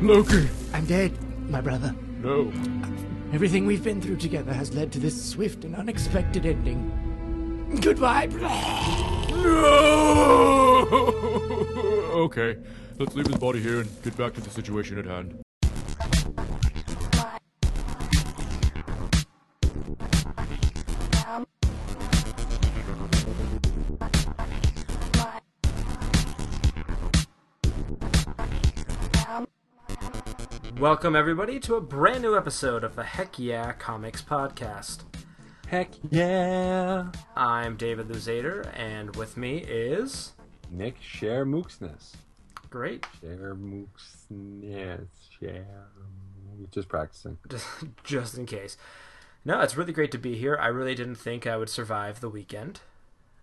Loki! I'm dead, my brother. No. Everything we've been through together has led to this swift and unexpected ending. Goodbye. No! okay, let's leave his body here and get back to the situation at hand. Welcome, everybody, to a brand new episode of the Heck Yeah Comics Podcast. Heck yeah! I'm David Luzader, and with me is. Nick Share Mooksness. Great. Share Mooksness. Share. Just practicing. Just, just in case. No, it's really great to be here. I really didn't think I would survive the weekend.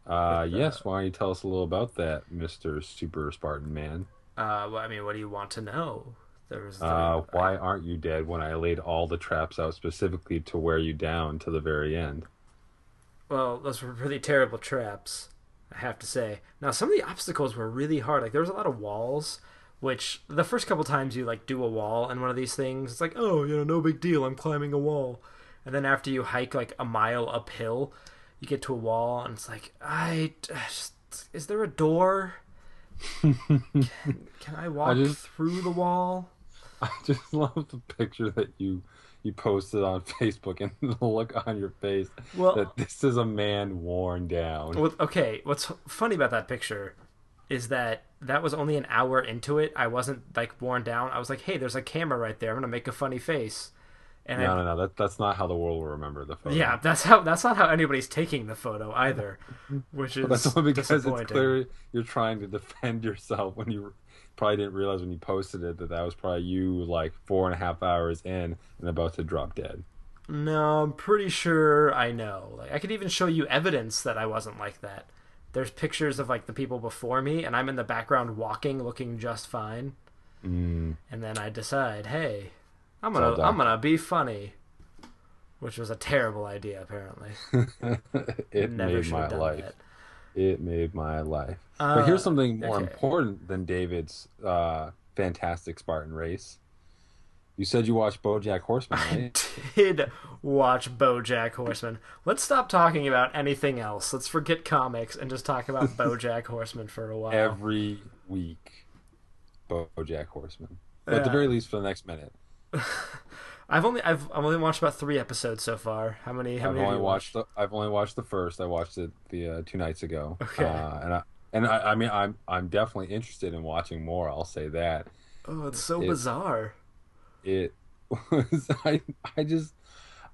Uh, yes, why don't you tell us a little about that, Mr. Super Spartan Man? Uh, well, I mean, what do you want to know? There was. the- Uh, why aren't you dead when I laid all the traps out specifically to wear you down to the very end? Well, those were really terrible traps, I have to say. Now, some of the obstacles were really hard. Like, there was a lot of walls, which the first couple times you, like, do a wall in one of these things, it's like, oh, you know, no big deal, I'm climbing a wall. And then after you hike, like, a mile uphill, you get to a wall, and it's like, I. Just, is there a door? can, can I walk just- through the wall? I just love the picture that you you posted on Facebook and the look on your face Well- that this is a man worn down. Well, okay, what's funny about that picture is that that was only an hour into it. I wasn't like worn down. I was like, "Hey, there's a camera right there. I'm gonna make a funny face." And no, I, no, no. That, that's not how the world will remember the photo. yeah, that's how. That's not how anybody's taking the photo either, which is That's only because it's clear you're trying to defend yourself when you probably didn't realize when you posted it that that was probably you like four and a half hours in and about to drop dead. No, I'm pretty sure I know. Like, I could even show you evidence that I wasn't like that. There's pictures of like the people before me, and I'm in the background walking, looking just fine. Mm. and then I decide, hey, I'm gonna. I'm gonna be funny, which was a terrible idea apparently. it Never made should my life. that. It made my life. Uh, but here's something more okay. important than David's uh, fantastic Spartan race. You said you watched BoJack Horseman, right? Did watch BoJack Horseman. Let's stop talking about anything else. Let's forget comics and just talk about BoJack Horseman for a while. Every week, BoJack Horseman. But at the very least, for the next minute. I've only I've I've only watched about three episodes so far. How many? How I've many have only you watched the I've only watched the first. I watched it the uh, two nights ago. Okay. Uh, and I and I, I mean I'm I'm definitely interested in watching more. I'll say that. Oh, it's so It- bizarre. It was I I just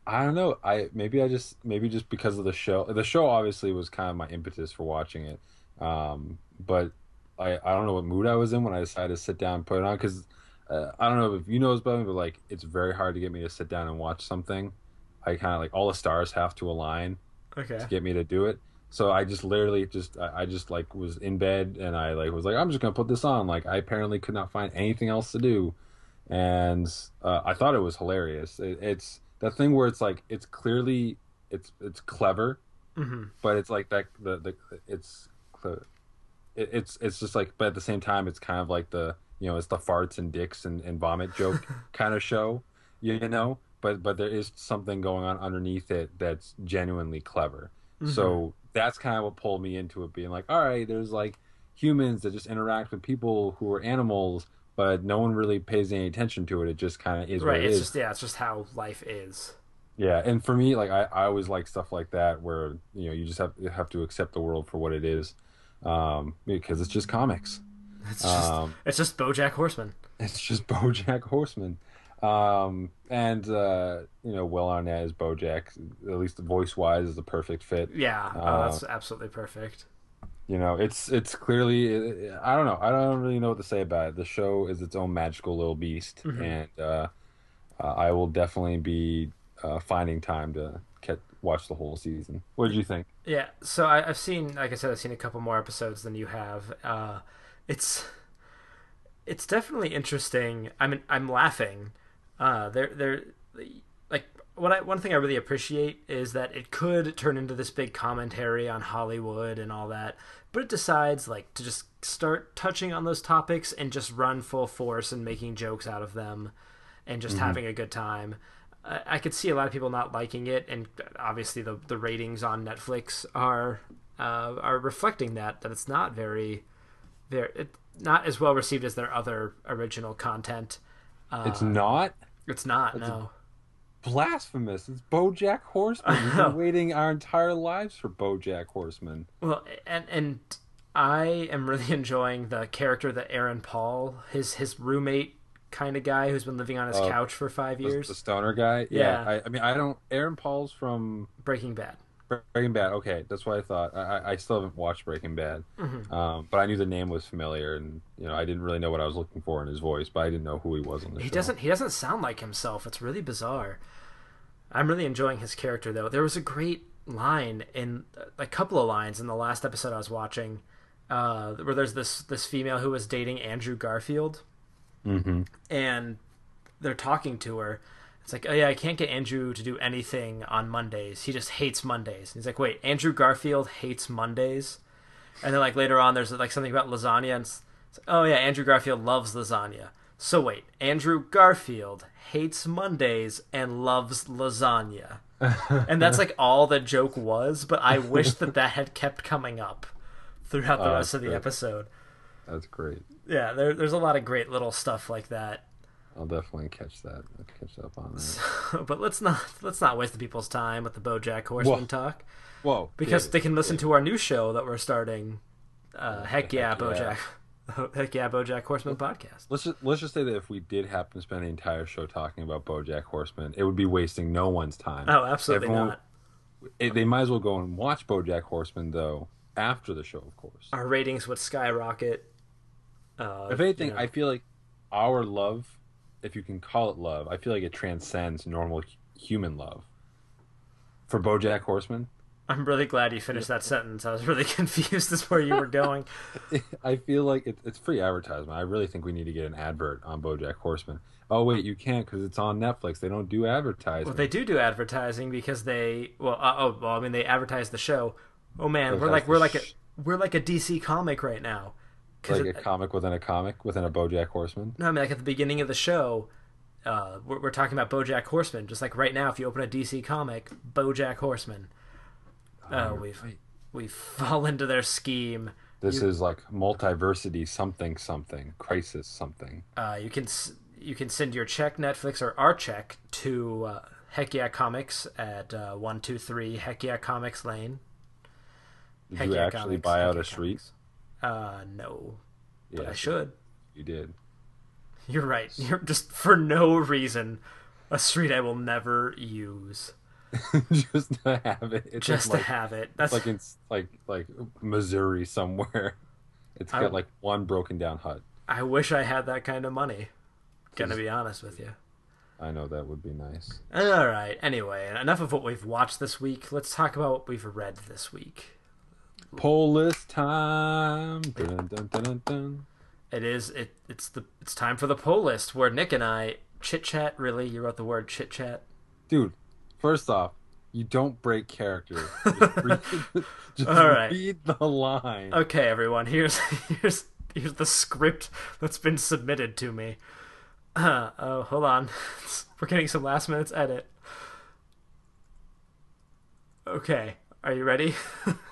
I don't know. I maybe I just maybe just because of the show. The show obviously was kind of my impetus for watching it. Um, but I I don't know what mood I was in when I decided to sit down and put it on because. Uh, I don't know if you know this about me, but like it's very hard to get me to sit down and watch something. I kind of like all the stars have to align Okay. to get me to do it. So I just literally just I, just like was in bed and I like was like I'm just gonna put this on. Like I apparently could not find anything else to do, and uh, I thought it was hilarious. It, it's that thing where it's like it's clearly it's it's clever, hmm but it's like that the the it's it, it's it's just like but at the same time it's kind of like the you know it's the farts and dicks and, and vomit joke kind of show you know but but there is something going on underneath it that's genuinely clever so that's kind of what pulled me into it being like all right there's like humans that just interact with people who are animals but no one really pays any attention to it it just kind of is Right. what it It's is just yeah. It's just how life is. yeah, and for me, like I, I always like stuff like that where you know you just have you have to accept the world for what it is, um, because it's just comics. It's just Um, it's just BoJack Horseman. it's just BoJack Horseman, um, and uh, you know Will Arnett as BoJack, at least voice wise, is a perfect fit. Yeah, oh, Uh, that's absolutely perfect. You know, it's it's clearly I don't know I don't really know what to say about it. The show is its own magical little beast, Mhm. and uh, uh, I will definitely be uh, finding time to catch, watch the whole season. What did you think? Yeah, so I, I've seen, like I said, I've seen a couple more episodes than you have. Uh, it's it's definitely interesting. I mean, I'm laughing. Uh, they're they're like what I one thing I really appreciate is that it could turn into this big commentary on Hollywood and all that, but it decides like to just start touching on those topics and just run full force and making jokes out of them and just having a good time. I, I could see a lot of people not liking it, and obviously the the ratings on Netflix are uh, are reflecting that that it's not very very it, not as well received as their other original content. Uh, It's not it's not no. blasphemous. It's BoJack Horseman. We've been waiting our entire lives for BoJack Horseman. Well, and and I am really enjoying the character that Aaron Paul, his his roommate kind of guy who's been living on his Oh, couch for five years. The stoner guy. Yeah. I, I mean, I don't. Aaron Paul's from Breaking Bad. Breaking Bad. Okay, that's what I thought. I, I- still haven't watched Breaking Bad, Mm-hmm. um, but I knew the name was familiar, and you know, I didn't really know what I was looking for in his voice, but I didn't know who he was on the He show. doesn't he doesn't sound like himself. It's really bizarre. I'm really enjoying his character though. There was a great line in a couple of lines in the last episode I was watching, uh, where there's this this female who was dating Andrew Garfield, Mm-hmm. and they're talking to her. It's like, oh yeah, I can't get Andrew to do anything on Mondays. He just hates Mondays. And he's like, wait, Andrew Garfield hates Mondays. And then like later on, there's like something about lasagna, and it's, it's like, oh yeah, Andrew Garfield loves lasagna. So wait, Andrew Garfield hates Mondays and loves lasagna. and that's like all the joke was, but I wish that that had kept coming up throughout the Oh, rest of the great. episode. That's great. Yeah, there, there's a lot of great little stuff like that. I'll definitely catch that. I'll catch up on that. but let's not let's not waste the people's time with the BoJack Horseman Whoa. talk Whoa! because David, they can listen to our new show that we're starting. Uh, heck yeah, Heck yeah. BoJack! Heck yeah, BoJack Horseman podcast. Let's just let's just say that if we did happen to spend the entire show talking about BoJack Horseman, it would be wasting no one's time. Oh, absolutely Everyone- not. It- they might as well go and watch BoJack Horseman though after the show, of course. Our ratings would skyrocket. Uh, If anything, you know. I feel like our love, if you can call it love, I feel like it transcends normal human love. For BoJack Horseman, I'm really glad you finished that sentence. I was really confused as where you were going. I feel like it, it's free advertisement. I really think we need to get an advert on BoJack Horseman. Oh wait, you can't because it's on Netflix. They don't do advertising. Well, they do do advertising because they well, uh, oh, well, I mean, they advertise the show. Oh man, we're like we're like a we're like a DC comic right now. Like a comic within a comic within a BoJack Horseman. No, I mean like at the beginning of the show, uh, we're, we're talking about BoJack Horseman. Just like right now, if you open a DC comic, BoJack Horseman. Oh, we've right. we fall into their scheme. This is like multiversity something something crisis something. Uh, you can you can send your check Netflix or our check to uh, Heck Yeah Comics at uh, one two three Heck Yeah Comics Lane. Did Heck you Yeah actually Comics, buy Heck out Yeah a street? Comics. Uh, no, but I should. You did. You're right. You're just for no reason. A street I will never use just to have it. It's just like, to have it. That's like in like like Missouri somewhere. It's got I- like one broken down hut. I wish I had that kind of money. Gonna be honest with you. I know that would be nice. All right. Anyway, enough of what we've watched this week. Let's talk about what we've read this week. Pull list time. Dun, dun, dun. It is it. It's the it's time for the pull list where Nick and I chit chat. Really, you wrote the word chit chat. Dude, first off, you don't break character. Just read, just All right. read the line. Okay, everyone. Here's here's here's the script that's been submitted to me. Uh, oh, hold on. We're getting some last minutes edit. Okay, are you ready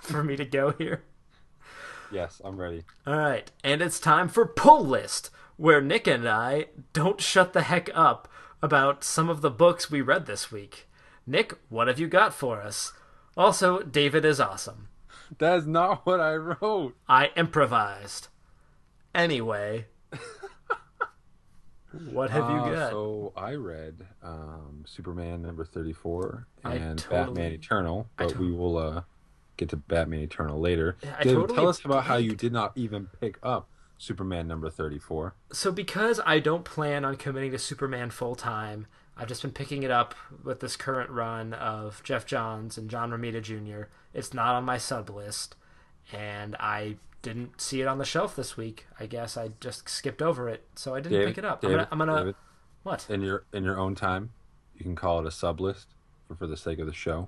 for me to go here? Yes, I'm ready. All right, and it's time for pull list, where Nick and I don't shut the heck up about some of the books we read this week. Nick, what have you got for us? Also, David is awesome. That is not what I wrote. I improvised. Anyway, what have you Uh, got? So I read um, Superman number 34 I and totally- Batman Eternal, but we will uh, get to Batman Eternal later. Yeah, David, totally tell us about how you did not even pick up Superman number 34. So, because I don't plan on committing to Superman full time, I've just been picking it up with this current run of Geoff Johns and John Romita Jr. It's not on my sub list, and I didn't see it on the shelf this week. I guess I just skipped over it, so I didn't David, pick it up. David, I'm gonna, I'm gonna David, what? in your in your own time, you can call it a sub list for, for the sake of the show.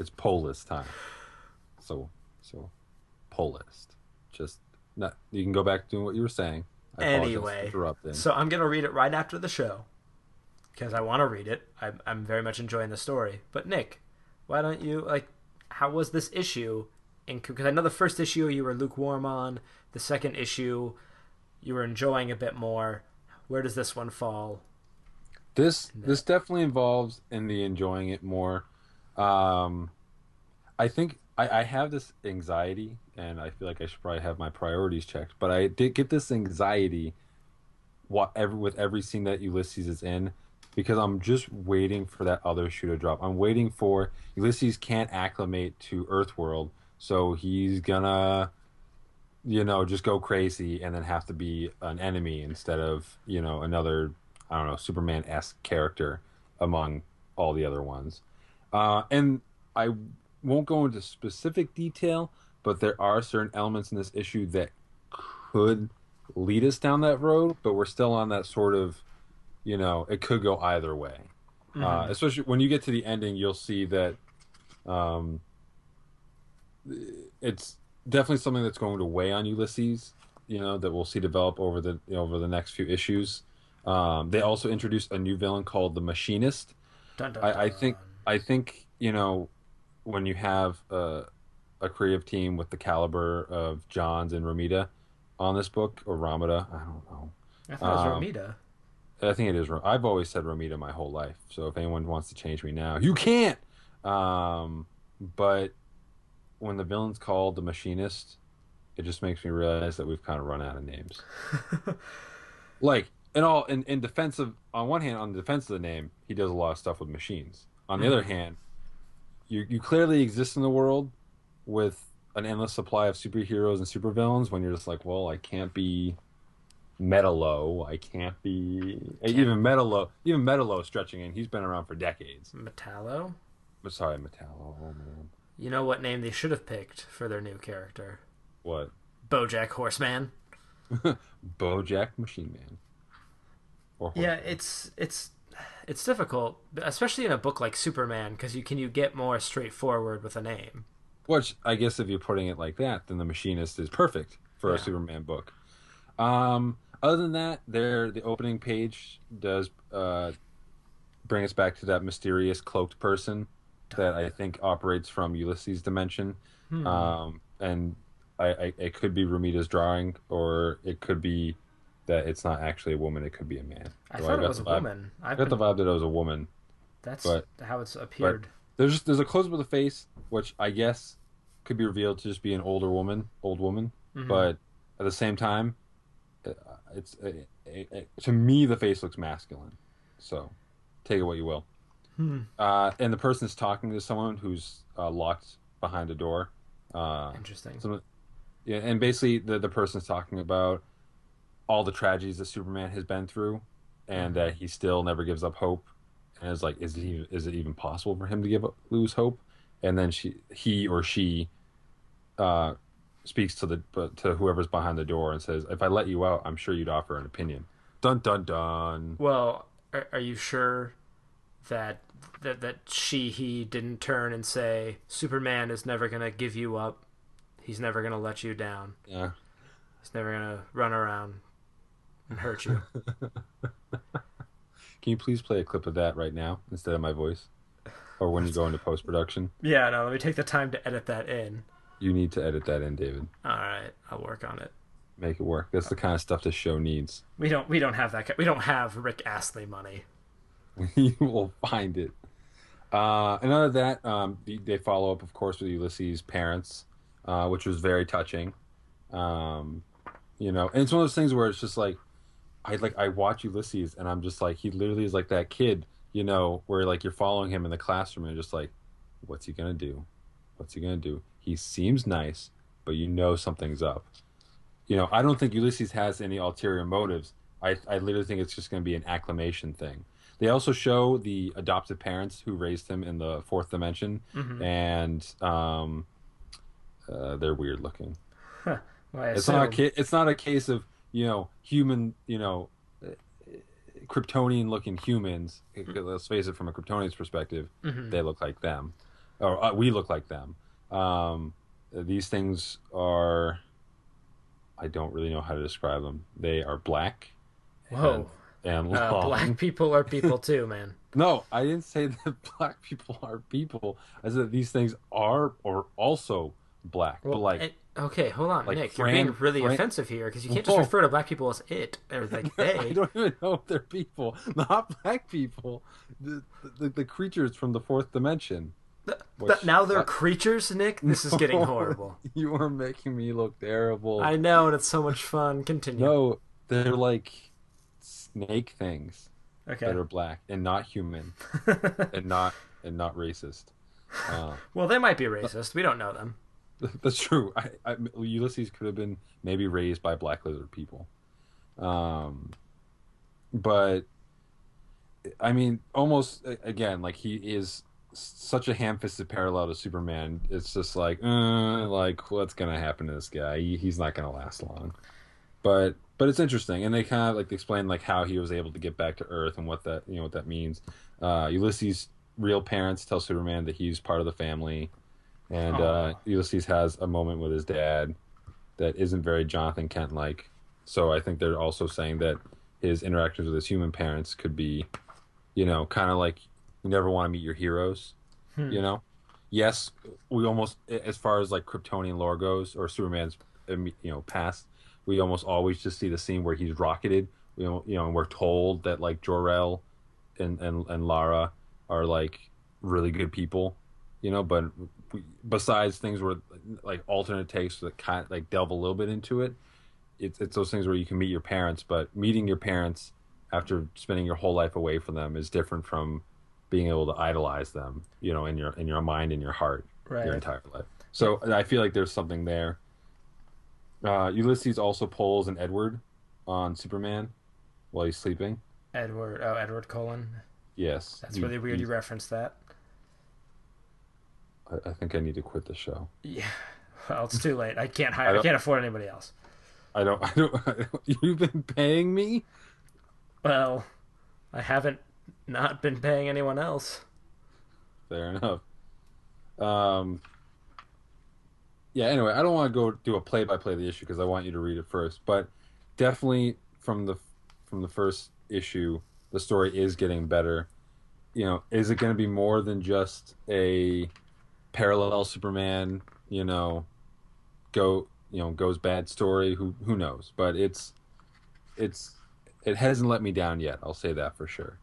it's pull list time. So so pull list. Just not you can go back to doing what you were saying. I Anyway, interrupting. so I'm gonna read it right after the show because I want to read it. I'm, I'm very much enjoying the story. But Nick, why don't you like? How was this issue? Because I know the first issue you were lukewarm on. The second issue you were enjoying a bit more. Where does this one fall? This this definitely involves in the enjoying it more. Um, I think I, I have this anxiety, and I feel like I should probably have my priorities checked. But I did get this anxiety, what with every scene that Ulysses is in, because I'm just waiting for that other shoe to drop. I'm waiting for Ulysses can't acclimate to Earthworld, so he's gonna, you know, just go crazy and then have to be an enemy instead of you know another I don't know, Superman esque character among all the other ones. Uh, and I won't go into specific detail, but there are certain elements in this issue that could lead us down that road, but we're still on that sort of, you know, it could go either way. Uh, especially when you get to the ending, you'll see that um, it's definitely something that's going to weigh on Ulysses. You know that we'll see develop over the you know, over the next few issues. Um, they also introduced a new villain called the Machinist. Dun, dun, I, I think I think you know when you have a, a creative team with the caliber of Johns and Romita on this book or Ramada, I don't know. I thought it was um, Romita. I think it is. I've always said Romita my whole life. So if anyone wants to change me now, you can't. Um, but when the villain's called the Machinist, it just makes me realize that we've kind of run out of names. like in all in, in defense of on one hand on the defense of the name he does a lot of stuff with machines on the other hand you you clearly exist in the world with an endless supply of superheroes and supervillains when you're just like well i can't be Metallo. I can't be even Metallo even Metallo stretching in. He's been around for decades. Metallo. but sorry metallo oh man. You know what name they should have picked for their new character? what? BoJack Horseman. bojack machine man. Or Yeah, it's it's it's difficult, especially in a book like Superman, because you can you get more straightforward with a name. Which I guess if you're putting it like that, then the Machinist is perfect for a Superman book. Um, other than that, there the opening page does uh, bring us back to that mysterious cloaked person that I think operates from Ulysses' dimension, Hmm. um, and I, I it could be Ramita's drawing, or it could be that it's not actually a woman; it could be a man. I So thought got it was a vibe- woman. I I've got the vibe that it was a woman. that's but- how it's appeared. There's there's a close up of the face, which I guess could be revealed to just be an older woman, old woman. Mhm. But at the same time, uh, it's it, it, it- to me the face looks masculine. So take it what you will. Hmm. Uh, and the person's talking to someone who's uh, locked behind a door. Uh, Interesting. some, yeah, and basically the the person's talking about all the tragedies that Superman has been through, and that he still never gives up hope. And it's like, is it even, is it even possible for him to give up, lose hope? And then she, he or she, uh, speaks to the to whoever's behind the door and says, "If I let you out, I'm sure you'd offer an opinion." Dun dun dun. Well, are, are you sure that that that she he didn't turn and say Superman is never gonna give you up? He's never gonna let you down. Yeah. He's never gonna run around and hurt you. Can you please play a clip of that right now instead of my voice, or when you go into post production? yeah, no. Let me take the time to edit that in. You need to edit that in, David. All right, I'll work on it. Make it work. That's the kind of stuff this show needs. We don't we don't have that. We don't have Rick Astley money. you will find it. Uh, and other than that, um, they- they follow up, of course, with Ulysses' parents, uh, which was very touching. Um, you know, and it's one of those things where it's just like, I like I watch Ulysses, and I'm just like, he literally is like that kid, you know, where like you're following him in the classroom, and just like, what's he gonna do? What's he gonna do? He seems nice, but you know something's up. You know, I don't think Ulysses has any ulterior motives. I I literally think it's just gonna be an acclamation thing. They also show the adoptive parents who raised him in the fourth dimension, Mhm. and um, uh, they're weird looking. Well, I It's not a ca- It's not a case of you know human you know uh, Kryptonian looking humans. Let's face it, from a Kryptonian's perspective, Mhm. they look like them, or uh, we look like them. Um, these things are. I don't really know how to describe them. They are black Whoa. and Uh, long. black people are people too, man. No, I didn't say that black people are people. I said these things are or also black. but like and- okay, hold on, like Nick. Fran- you're being really Fran- offensive here because you can't just Whoa. refer to black people as it or like I they. don't even know if they're people, not black people. The, the, the creatures from the fourth dimension. Th- Which- now they're uh, creatures, Nick. This is getting horrible. You are making me look terrible. I know, and it's so much fun. Continue. No, they're like snake things okay. that are black and not human and not and not racist. Uh, well, they might be racist. We don't know them. That's true. I, I, Ulysses could have been maybe raised by black lizard people, um, but I mean, almost again, like he is such a ham-fisted parallel to Superman. It's just like, uh, like what's gonna happen to this guy? He, he's not gonna last long. But but it's interesting, and they kind of like explain like how he was able to get back to Earth and what that you know what that means. Uh, Ulysses' real parents tell Superman that he's part of the family and uh, Ulysses has a moment with his dad that isn't very Jonathan Kent like. So I think they're also saying that his interactions with his human parents could be, you know, kind of like you never want to meet your heroes. Hmm. You know, yes, we almost as far as like Kryptonian lore goes or Superman's you know past, we almost always just see the scene where he's rocketed. We don't- you know, and we're told that like Jor-El and and and Lara are like really good people you know but we, besides things where like alternate takes that kind of like delve a little bit into it it's, it's those things where you can meet your parents but meeting your parents after spending your whole life away from them is different from being able to idolize them you know in your in your mind and your heart Right. your entire life so i feel like there's something there uh, ulysses also pulls an edward on superman while he's sleeping Edward. Oh, Edward Cullen. yes That's He- really weird. You referenced that. I, I think i need to quit the show Yeah. Well, it's too late. I can't hire. I, don't- can't afford anybody else. I don't, I don't, I don't. You've been paying me. Well, I haven't not been paying anyone else. Fair enough. Um. Yeah. Anyway, I don't want to go do a play-by-play of the issue because I want you to read it first. But definitely from the from the first issue, the story is getting better. You know, is it going to be more than just a parallel Superman? You know, go you know goes bad story. Who who knows? But it's it's it hasn't let me down yet. I'll say that for sure.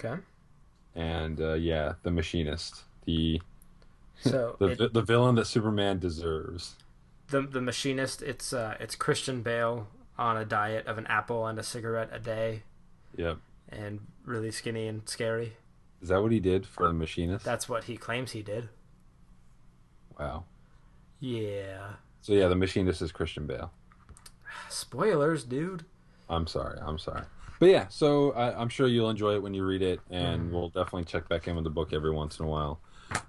Okay. And uh, yeah, the machinist, the So the it, the villain that Superman deserves. the the machinist. It's uh it's Christian Bale on a diet of an apple and a cigarette a day, Yep. and really skinny and scary. Is that what he did for the machinist? That's what he claims he did. Wow. Yeah. So yeah, the machinist is Christian Bale. Spoilers, dude. I'm sorry. I'm sorry. But yeah, so I, I'm sure you'll enjoy it when you read it, and Mhm. we'll definitely check back in with the book every once in a while.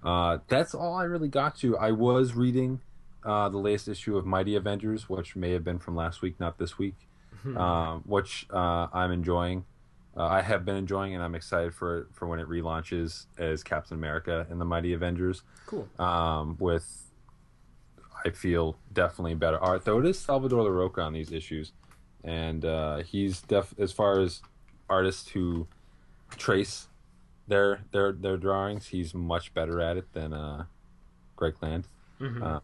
Uh, that's all I really got to. I was reading uh, the latest issue of Mighty Avengers, which may have been from last week, not this week, Hmm. um, which uh, I'm enjoying. Uh, I have been enjoying, and I'm excited for it for when it relaunches as Captain America and the Mighty Avengers. Cool. Um, with I feel definitely better art, though it is Salvador Larroca on these issues, and uh, he's def as far as artists who trace their their their drawings, he's much better at it than uh, Greg Land. Mhm. Uh,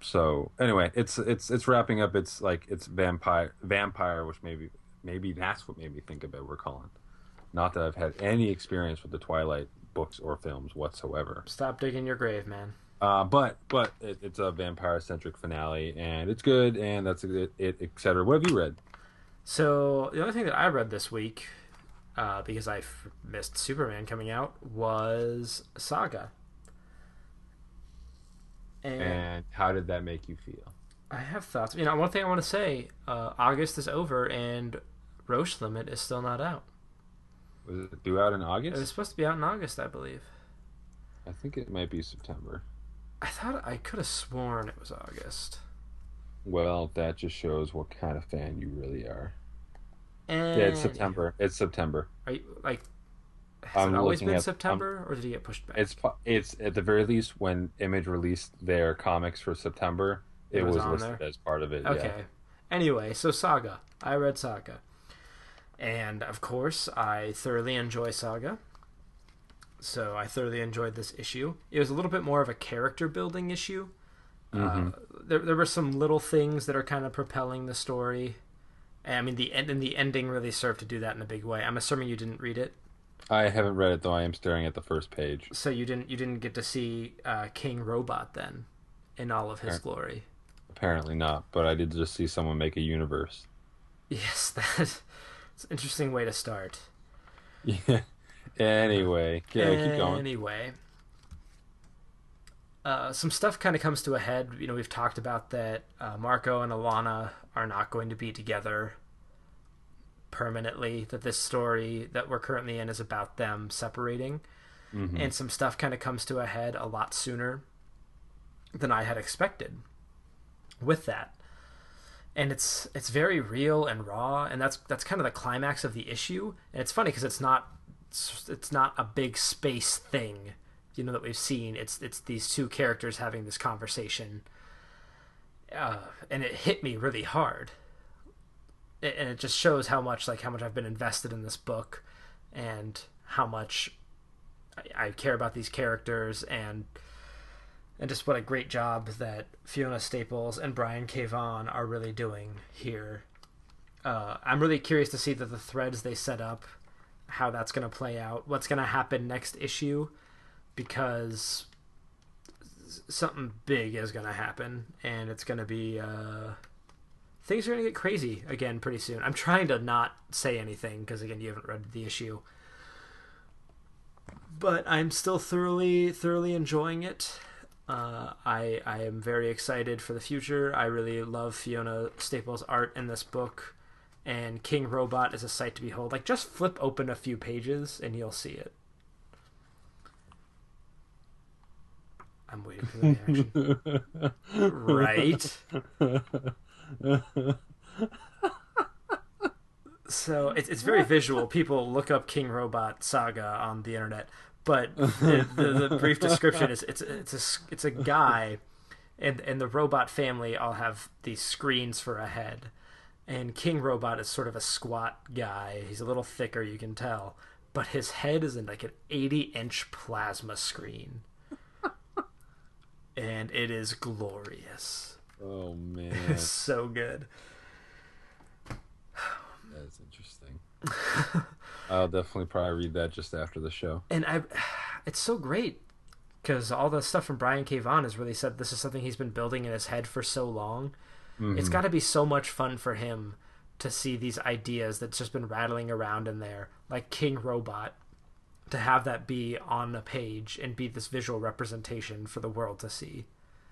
so anyway, it's it's it's wrapping up. It's like it's vampire vampire, which maybe maybe that's what made me think of Edward Cullen. Not that I've had any experience with the Twilight books or films whatsoever. Stop digging your grave, man. Uh, but but it, it's a vampire centric finale, and it's good, and that's it, it etc. What have you read? So the only thing that I read this week, uh, because I f- missed Superman coming out, was Saga. And And how did that make you feel? I have thoughts. You know, one thing I want to say: uh, August is over, and Roche Limit is still not out. Was it due out in August? It was supposed to be out in August, I believe. I think it might be September. I thought I could have sworn it was August. Well, that just shows what kind of fan you really are. And Yeah, it's September. It's September. Are you like? Has I'm it always been at- um, September, or did it get pushed back? It's it's at the very least when Image released their comics for September, it, It was was, listed there? as part of it. Okay. Yeah. Anyway, so Saga. I read Saga. And of course, I thoroughly enjoy Saga. So I thoroughly enjoyed this issue. It was a little bit more of a character building issue. Uh, there, there were some little things that are kind of propelling the story. And, I mean, the end and the ending really served to do that in a big way. I'm assuming you didn't read it, I haven't read it though. I am staring at the first page. so you didn't you didn't get to see uh, King Robot then, in all of his glory. Apparently not, but I did just see someone make a universe. Yes, that. It's an interesting way to start. Yeah. Anyway, yeah, keep going. Anyway, uh, some stuff kind of comes to a head. You know, we've talked about that uh, Marco and Alana are not going to be together permanently. That this story that we're currently in is about them separating, Mhm. and some stuff kind of comes to a head a lot sooner than I had expected. With that, and it's it's very real and raw, and that's that's kind of the climax of the issue. And it's funny because it's not it's, not a big space thing, you know that we've seen. It's it's these two characters having this conversation, uh, and it hit me really hard. It, and it just shows how much like how much I've been invested in this book, and how much I, I care about these characters and and just what a great job that Fiona Staples and Brian K. Vaughan are really doing here. Uh, I'm really curious to see that the threads they set up, how that's going to play out, what's going to happen next issue, because something big is going to happen, and it's going to be uh, things are going to get crazy again pretty soon. I'm trying to not say anything because again, you haven't read the issue, but I'm still thoroughly thoroughly enjoying it. Uh, I I am very excited for the future. I really love Fiona Staples' art in this book, and King Robot is a sight to behold. Like just flip open a few pages and you'll see it. I'm waiting for the reaction. right? so it's it's very visual. People look up King Robot Saga on the internet, but the, the, the brief description is it's it's a it's a guy, and and the robot family all have these screens for a head, and King Robot is sort of a squat guy. He's a little thicker, you can tell, but his head is in like an eighty inch plasma screen, and it is glorious. Oh man, It's so good. that's interesting. I'll definitely probably read that just after the show. and I, it's so great because all the stuff from Brian K. Vaughan has really said this is something he's been building in his head for so long. It's got to be so much fun for him to see these ideas that's just been rattling around in there, like King Robot, to have that be on a page and be this visual representation for the world to see.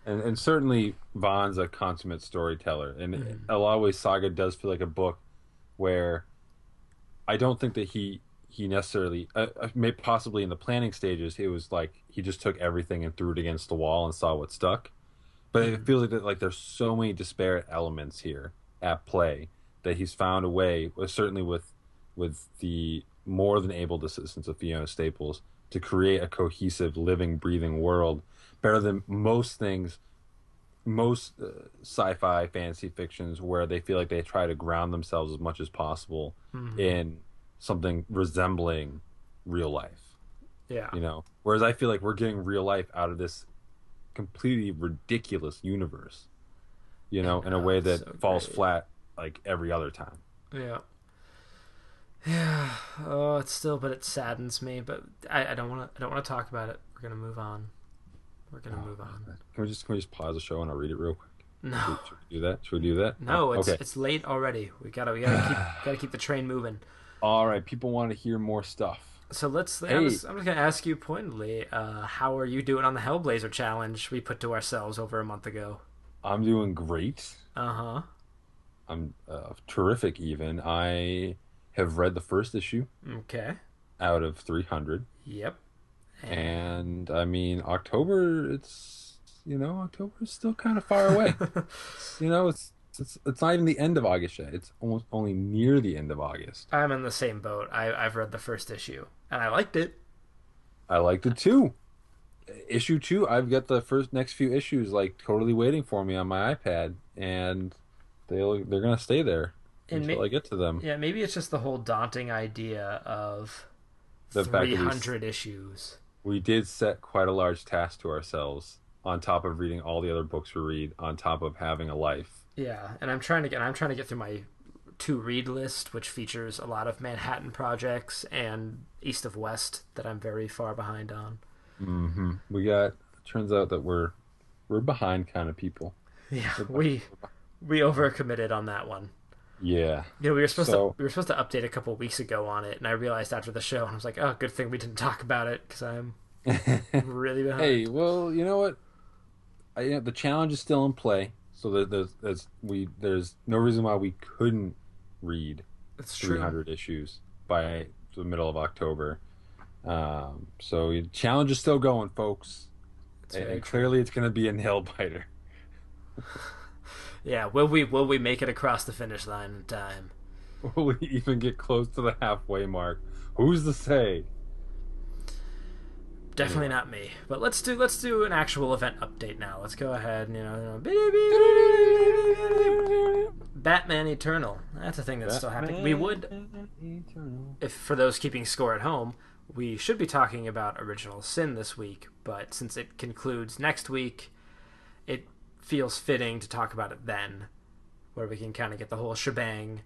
And, and certainly Vaughan's a consummate storyteller, and Mm-hmm. a lot of ways Saga does feel like a book where I don't think that he he necessarily uh, uh, may possibly in the planning stages it was like he just took everything and threw it against the wall and saw what stuck. But Mm-hmm. it feels like that like there's so many disparate elements here at play that he's found a way, certainly with with the more than able assistance of Fiona Staples, to create a cohesive, living, breathing world better than most things most uh, sci-fi fantasy fictions where they feel like they try to ground themselves as much as possible in something resembling real life Yeah. you know whereas i feel like we're getting real life out of this completely ridiculous universe you know in a way that so falls flat like every other time Yeah. Yeah. Oh, it's still, but it saddens me. But I, I don't want to. I don't want to talk about it. We're gonna move on. We're gonna move on. can we just can we just pause the show and i'll read it real quick No, should we do that should we do that no. Oh, It's okay it's late already. We gotta we gotta keep gotta keep the train moving. all right people want to hear more stuff So let's. Hey. I'm, just, I'm just gonna ask you pointedly. Uh, how are you doing on the Hellblazer challenge we put to ourselves over a month ago? i'm doing great Uh huh. I'm uh, terrific. Even I have read the first issue Okay. out of 300, Yep. And I mean October. It's you know October is still kind of far away. you know it's It's, it's not even the end of August yet. It's almost only near the end of August. I'm in the same boat. I, I've read the first issue and I liked it. I liked it too. Issue two, I've got the first next few issues like totally waiting for me on my iPad, and they'll they're gonna stay there And until ma- I get to them. Yeah, maybe it's just the whole daunting idea of The fact that 300 issues. We did set quite a large task to ourselves on top of reading all the other books we read on top of having a life Yeah, and I'm trying to get I'm trying to get through my to read list, which features a lot of Manhattan projects and East of West that I'm very far behind on. mm-hmm. we got turns out that we're we're behind kind of people Yeah, we we overcommitted on that one. Yeah. You know, we were supposed So- to we were supposed to update a couple weeks ago on it, and I realized after the show, and I was like, oh, good thing we didn't talk about it because I'm really behind. hey well you know what? I, you know, the challenge is still in play so that there's, there's we there's no reason why we couldn't read true. 300 issues by the middle of october. Um, so the challenge is still going folks. And, and clearly it's going to be a nail biter Yeah, will we will we make it across the finish line in time? Will we even get close to the halfway mark? Who's to say? Definitely not me. But let's do let's do an actual event update now. Let's go ahead. and, You know, you know Batman Eternal. That's a thing that's still happening. We would, Eternal. if for those keeping score at home, we should be talking about Original Sin this week. But since it concludes next week, feels fitting to talk about it then, where we can kind of get the whole shebang.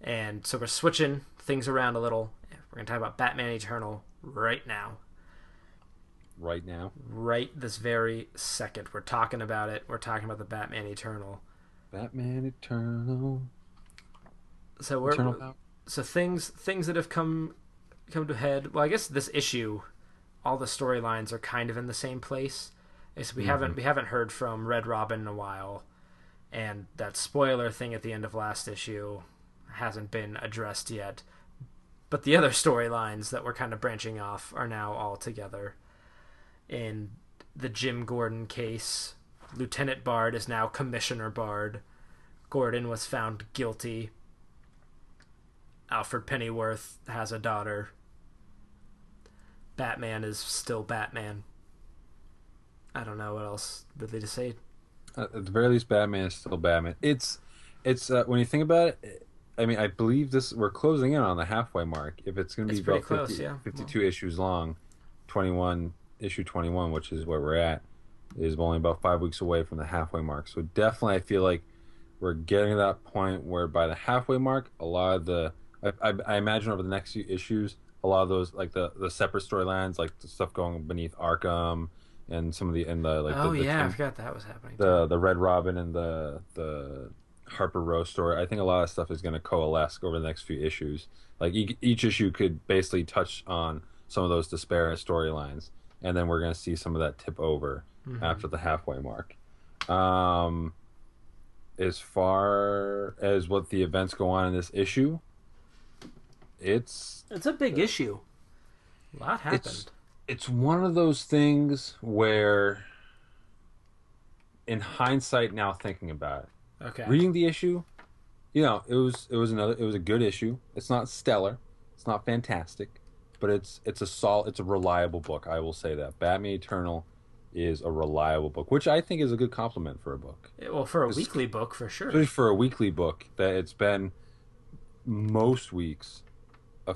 And so we're switching things around a little. We're gonna talk about Batman Eternal right now Right now, right this very second. We're talking about it. We're talking about the Batman Eternal. Batman Eternal. So we're Eternal so things things that have come come to head. Well, I guess this issue, all the storylines are kind of in the same place. We haven't we haven't heard from Red Robin in a while, and that spoiler thing at the end of last issue hasn't been addressed yet. But the other storylines that were kind of branching off are now all together. In the Jim Gordon case, Lieutenant Bard is now Commissioner Bard. Gordon was found guilty. Alfred Pennyworth has a daughter. Batman is still Batman. I don't know what else really to say. Uh, at the very least, Batman is still Batman. It's, it's uh, when you think about it. I mean, I believe this. We're closing in on the halfway mark. If it's going to be It's about close, 50, yeah. 52 issues long, 21 issue 21, which is where we're at, is only about five weeks away from the halfway mark. So definitely, I feel like we're getting to that point where by the halfway mark, a lot of the, I, I, I imagine over the next few issues, a lot of those like the the separate storylines, like the stuff going beneath Arkham, and some of the and the like oh the, the yeah, I forgot that was happening. the the Red Robin and the the Harper Row story. I think a lot of stuff is going to coalesce over the next few issues. Like each, each issue could basically touch on some of those disparate storylines, and then we're going to see some of that tip over Mm-hmm. after the halfway mark. Um, as far as what the events go on in this issue, it's it's a big issue. A lot happened. It's one of those things where in hindsight now thinking about it okay. reading the issue you know it was it was another it was a good issue it's not stellar it's not fantastic but it's it's a sol it's a reliable book i will say that batman eternal is a reliable book which i think is a good compliment for a book well, for a It's- weekly book, for sure. especially for a weekly book that it's been most weeks a,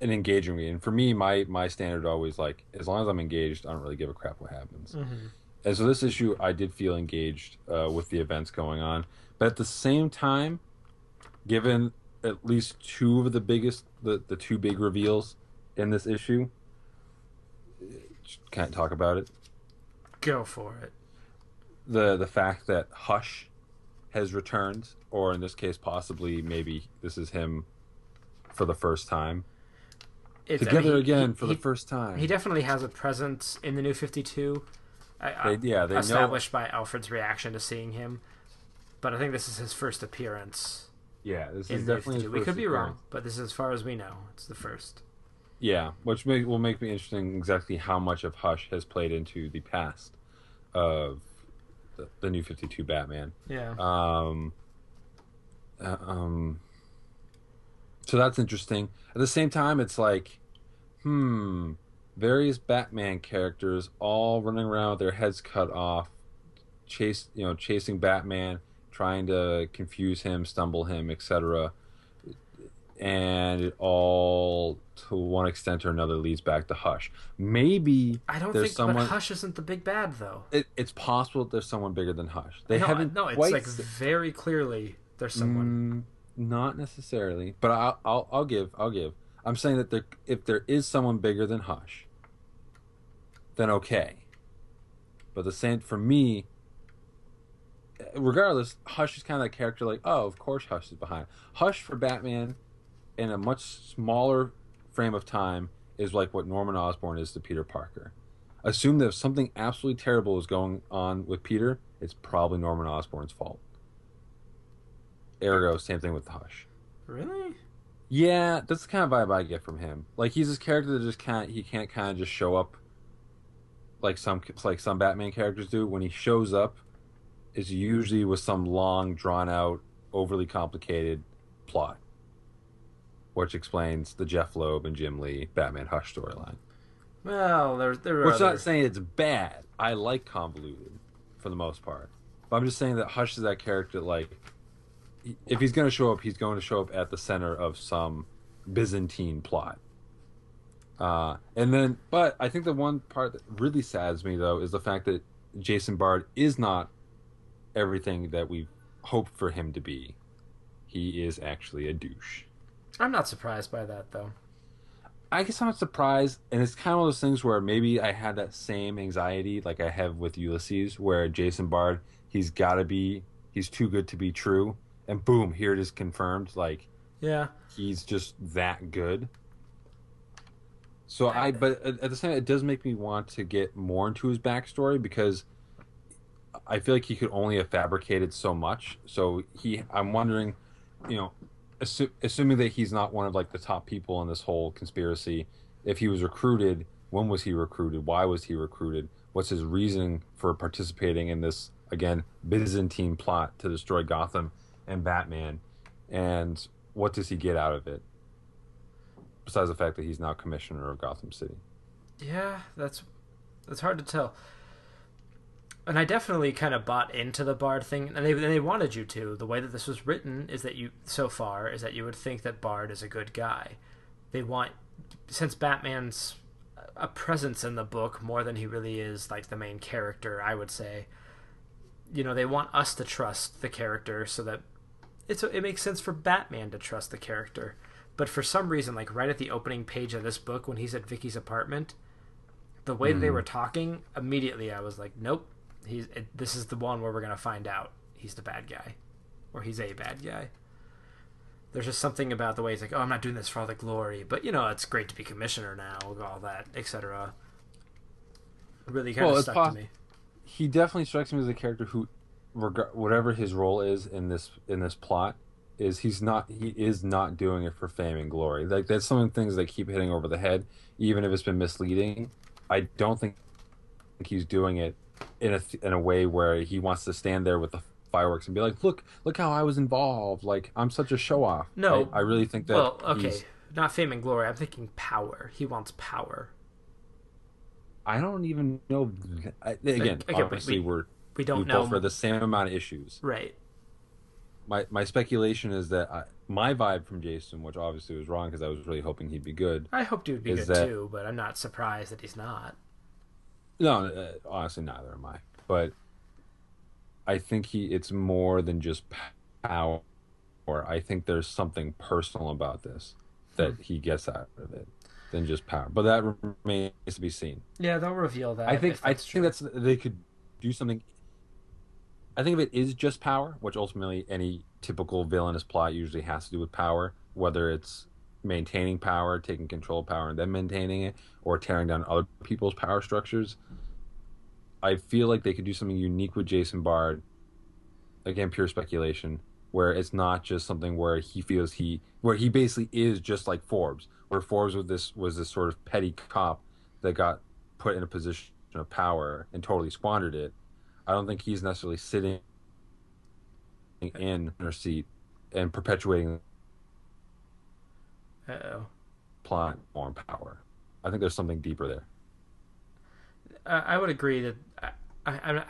an engaging read and for me my my standard always like as long as i'm engaged i don't really give a crap what happens. Mhm. and so this issue i did feel engaged uh, with the events going on. But at the same time given at least two of the biggest the, the two big reveals in this issue can't talk about it? Go for it. the the fact that Hush has returned, or in this case, possibly maybe this is him for the first time It's, I mean, together he- again he- for the first time. He definitely has a presence in the new 52. I, I- They- yeah, they know- established by Alfred's reaction to seeing him. But I think this is his first appearance yeah, this is definitely. his We could be wrong, but this is as far as we know. It's the first. Yeah, which may, will make me interesting exactly how much of Hush has played into the past of the, the new Fifty Two Batman. Yeah. Um, uh, um, so that's interesting. At the same time, it's like, hmm, various Batman characters all running around with their heads cut off, chase, you know, chasing Batman, trying to confuse him, stumble him, etc. And it all, to one extent or another, leads back to Hush. Maybe I don't think, someone. but Hush isn't the big bad though. it, it's possible that there's someone bigger than Hush. They no, haven't. no, it's quite like very clearly there's someone. Mm, not necessarily, but I'll, I'll I'll give I'll give. I'm saying that there, if there is someone bigger than Hush, then okay. But the same for me. Regardless, Hush is kind of that character. Like, oh, of course, Hush is behind. Hush for Batman, in a much smaller frame of time, is like what Norman Osborn is to Peter Parker. Assume that if something absolutely terrible is going on with Peter, it's probably Norman Osborn's fault. Ergo, same thing with Hush. Really? Yeah, that's the kind of vibe I get from him. Like he's this character that just can't he can't kind of just show up like some like some Batman characters do. When he shows up, it's usually with some long, drawn out, overly complicated plot, which explains the Jeph Loeb and Jim Lee Batman Hush storyline. Well, there's there are Which other... not saying it's bad. I like convoluted for the most part, but I'm just saying that Hush is that character. Like, if he's going to show up, he's going to show up at the center of some Byzantine plot. Uh, and then, but I think the one part that really saddens me though is the fact that Jason Bard is not everything that we hoped for him to be. He is actually a douche. I'm not surprised by that though. I guess I'm not surprised, and it's kind of one of those things where maybe I had that same anxiety like I have with Ulysses, where Jason Bard, he's got to be, he's too good to be true, and boom, here it is confirmed. Like Yeah. he's just that good. So I, but at the same, time, it does make me want to get more into his backstory because I feel like he could only have fabricated so much. So he, I'm wondering, you know, assu- assuming that he's not one of like the top people in this whole conspiracy, if he was recruited, when was he recruited? Why was he recruited? What's his reason for participating in this again Byzantine plot to destroy Gotham and Batman? And what does he get out of it? Besides the fact that he's now commissioner of Gotham City. Yeah, that's that's hard to tell. And I definitely kind of bought into the Bard thing, and they and they wanted you to. The way that this was written is that you so far is that you would think that Bard is a good guy. They want since Batman's a presence in the book more than he really is like the main character. I would say, you know, they want us to trust the character so that it's it makes sense for Batman to trust the character. But for some reason, like right at the opening page of this book, when he's at Vicky's apartment, the way that they hmm. were talking, immediately I was like, "Nope, he's it, this is the one where we're gonna find out he's the bad guy, or he's a bad guy." There's just something about the way he's like, "Oh, I'm not doing this for all the glory, but you know, it's great to be commissioner now, all that, etc." Really kind Well, of stuck poss- to me. he definitely strikes me as a character who, reg- whatever his role is in this in this plot, is he's not he is not doing it for fame and glory. Like that's some of the things that keep hitting over the head, even if it's been misleading. I don't think he's doing it in a in a way where he wants to stand there with the fireworks and be like, "Look, look how I was involved. Like I'm such a show off." No. I, I really think that. Well, okay, not fame and glory. I'm thinking power. He wants power. I don't even know. I, again, okay, but obviously we- we're We don't we know. for the same amount of issues. right. my my speculation is that I, my vibe from Jason, which obviously was wrong because I was really hoping he'd be good. I hoped he would be good that- too, but I'm not surprised that he's not. No, uh, honestly, neither am I. But I think he it's more than just power. Or I think there's something personal about this that Hmm. he gets out of it than just power. But that remains to be seen. Yeah, they'll reveal that. I think I think true. that's they could do something. I think if it is just power, which ultimately any typical villainous plot usually has to do with power, whether it's maintaining power, taking control of power, and then maintaining it, or tearing down other people's power structures. I feel like they could do something unique with Jason Bard. Again, pure speculation, where it's not just something where he feels he, where he basically is just like Forbes, where Forbes was this was this sort of petty cop that got put in a position of power and totally squandered it. I don't think he's necessarily sitting in her seat and perpetuating oh. plot or power. I think there's something deeper there. I I would agree that I, I, I'm not,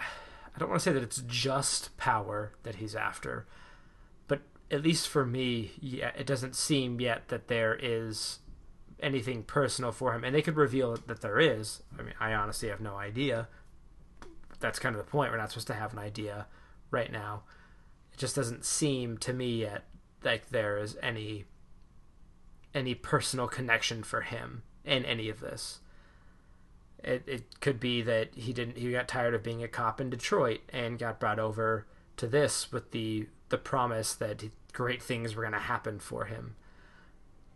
I don't want to say that it's just power that he's after, but at least for me, yeah, it doesn't seem yet that there is anything personal for him, and they could reveal that there is. I mean, I honestly have no idea. That's kind of the point. We're not supposed to have an idea right now. It just doesn't seem to me yet like there is any any personal connection for him in any of this. It it could be that he didn't he got tired of being a cop in Detroit and got brought over to this with the the promise that great things were going to happen for him.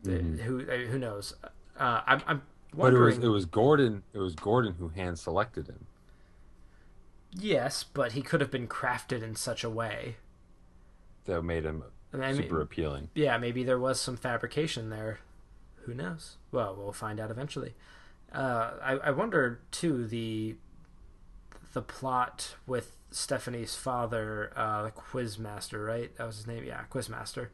Mhm. Who who knows? Uh, I'm I'm But it was wondering. it was Gordon. It was Gordon who hand selected him. Yes, but he could have been crafted in such a way. That made him I mean, super appealing. yeah, maybe there was some fabrication there. Who knows? Well, we'll find out eventually. Uh, I, I wonder too the the plot with Stephanie's father, uh, the Quizmaster, right? That was his name. Yeah, Quizmaster.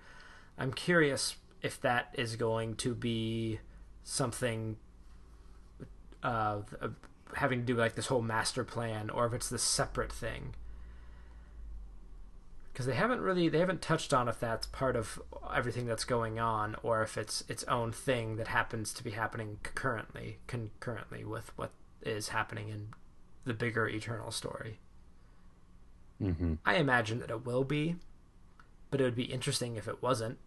I'm curious if that is going to be something uh, th- having to do like this whole master plan, or if it's this separate thing because they haven't really they haven't touched on if that's part of everything that's going on or if it's its own thing that happens to be happening concurrently concurrently with what is happening in the bigger eternal story hmm i imagine that it will be but it would be interesting if it wasn't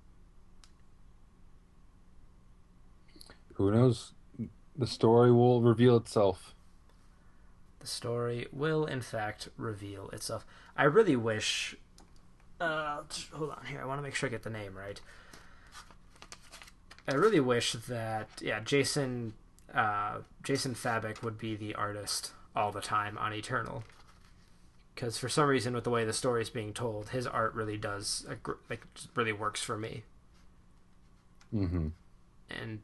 Who knows? The story will reveal itself. The story will in fact reveal itself i really wish uh hold on here i want to make sure i get the name right i really wish that yeah jason uh jason Fabok would be the artist all the time on eternal because for some reason with the way the story is being told his art really does like really works for me Mm-hmm. and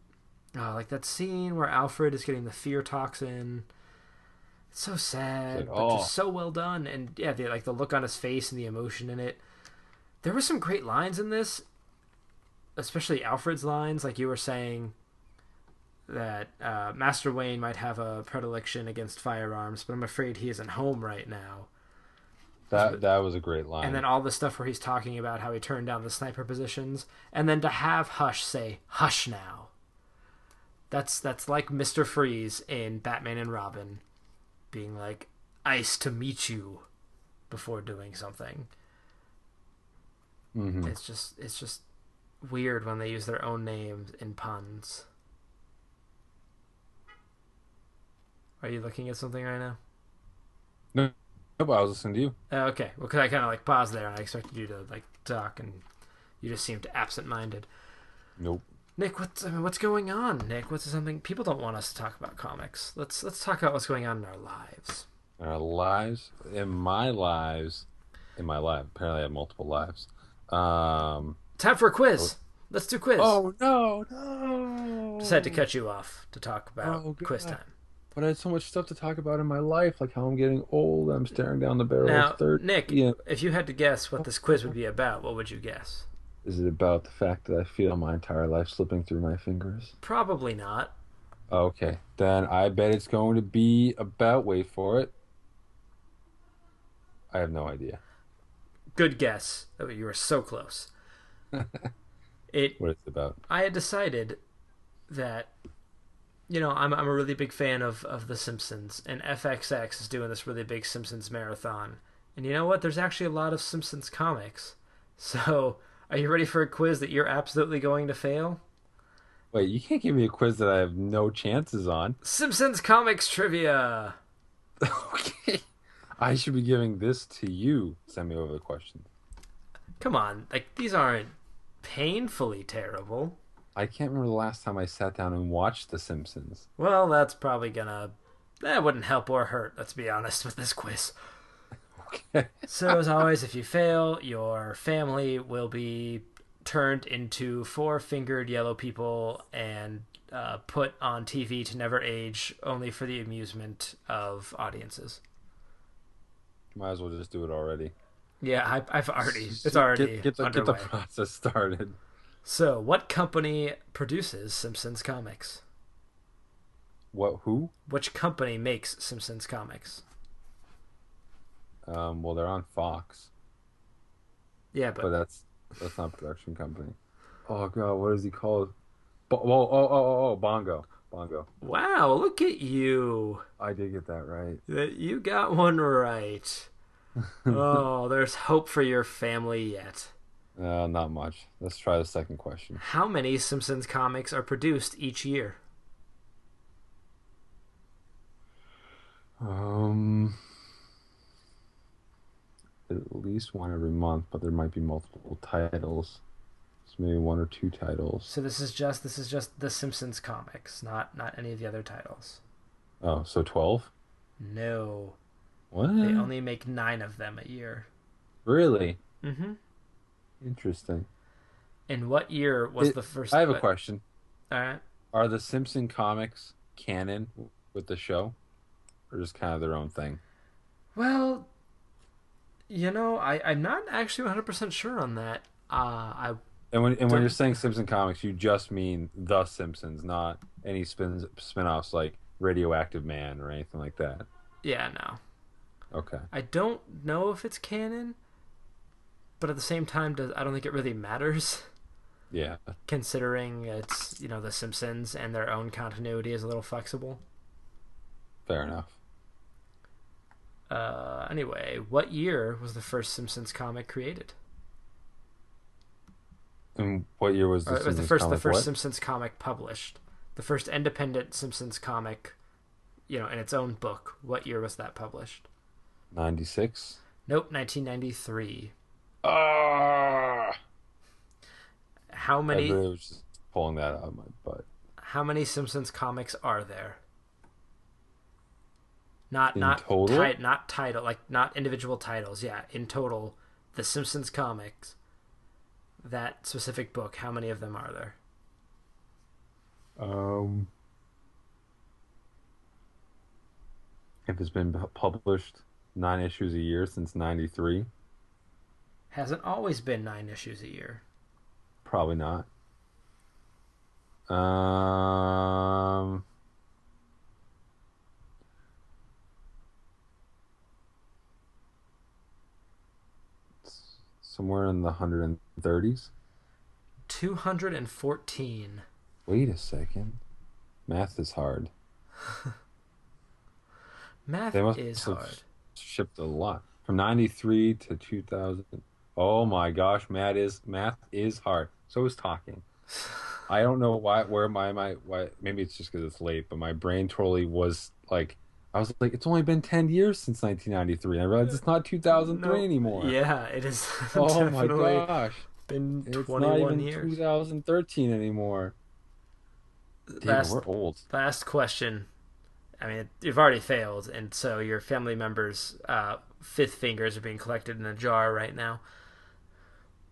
uh, like that scene where Alfred is getting the fear toxin. So sad, like, but oh. just so well done. And yeah, the, like the look on his face and the emotion in it. There were some great lines in this, especially Alfred's lines, like you were saying. That uh, Master Wayne might have a predilection against firearms, but I'm afraid he isn't home right now. That that was a great line. And then all the stuff where he's talking about how he turned down the sniper positions, and then to have Hush say "Hush now." That's that's like Mister Freeze in Batman and Robin, being like "Ice to meet you," before doing something. Mhm. It's just it's just weird when they use their own names in puns. Are you looking at something right now? Nope, I was listening to you. Uh, okay, well, because I kind of like paused there and I expected you to like talk, and you just seemed absent-minded. Nope. Nick, what's I mean, what's going on? Nick, what's something people don't want us to talk about comics? Let's let's talk about what's going on in our lives. Our lives, in my lives, in my life. Apparently, I have multiple lives. Um. Time for a quiz. Let's do quiz. Oh no, no! just had to cut you off to talk about Oh, quiz time. But I had so much stuff to talk about in my life, like how I'm getting old. I'm staring down the barrel Now, of thirty. Nick, Yeah. if you had to guess what this quiz would be about, what would you guess? Is it about the fact that I feel my entire life slipping through my fingers? Probably not. Okay, then I bet it's going to be about. Wait for it. I have no idea Good guess. Oh, you were so close. it what it's about. I had decided that you know I'm I'm a really big fan of of The Simpsons, and FXX is doing this really big Simpsons marathon. And you know what? There's actually a lot of Simpsons comics. So, are you ready for a quiz that you're absolutely going to fail? Wait, you can't give me a quiz that I have no chances on. Simpsons comics trivia. okay. I should be giving this to you. Send me over the questions. Come on, like these aren't painfully terrible. I can't remember the last time I sat down and watched The Simpsons. Well, that's probably gonna that wouldn't help or hurt. Let's be honest with this quiz. Okay. So, as always, if you fail, your family will be turned into four fingered yellow people and uh, put on TV to never age, only for the amusement of audiences. Might as well just do it already. Yeah, I, I've already. It's already get, the, get the process started. So, what company produces Simpsons comics? What? Who? Which company makes Simpsons comics? Um, well, they're on Fox, Yeah, but, but that's that's not a production company. Oh god, what is he called? Bo- oh, oh, oh, oh, Bongo, Bongo. wow, look at you. I did get that right. That You got one right. oh, there's hope for your family yet. Uh, not much. Let's try the second question. How many Simpsons comics are produced each year? Um, at least one every month, but there might be multiple titles. So maybe one or two titles. So this is just this is just the Simpsons comics, not not any of the other titles. Oh, so twelve? No, What? they only make nine of them a year. Really Mm-hmm. interesting. In what year was It- the first? I have a question. All right. Are the Simpson comics canon with the show, or just kind of their own thing? Well, you know, I I'm not actually 100 percent sure on that. Uh, I And when and when you're saying Simpson comics, you just mean the Simpsons, not any spin spin-offs like Radioactive Man or anything like that. yeah no, Okay. I don't know if it's canon, but at the same time, does I don't think it really matters. Yeah. considering it's you know the Simpsons and their own continuity is a little flexible. Fair enough. Uh, anyway, what year was the first Simpsons comic created? And what year was the Or the first the first what? Simpsons comic published? The first independent Simpsons comic, you know, in its own book. What year was that published? 96. Nope, 1993. Ah! How I many really was just pulling that out of my butt. how many Simpsons comics are there? Not In not total? ti- not title like not individual titles. Yeah, in total, the Simpsons comics. That specific book. How many of them are there? Um, if it's been published nine issues a year since '93, Hasn't always been nine issues a year. probably not. Um, somewhere in the 130s. Two hundred and fourteen. Wait a second. Math is hard. Math They must is have hard. shipped a lot from 93 to 2000 oh my gosh math is math is hard so is talking i don't know why where my my why maybe it's just because it's late but my brain totally was like i was like it's only been 10 years since 1993 i realized it's not 2003 No. anymore Yeah, it is. oh my gosh Been it's not years. 2013 anymore Damn, Last we're old last question. I mean, you've already failed, and so your family members' uh, fifth fingers are being collected in a jar right now.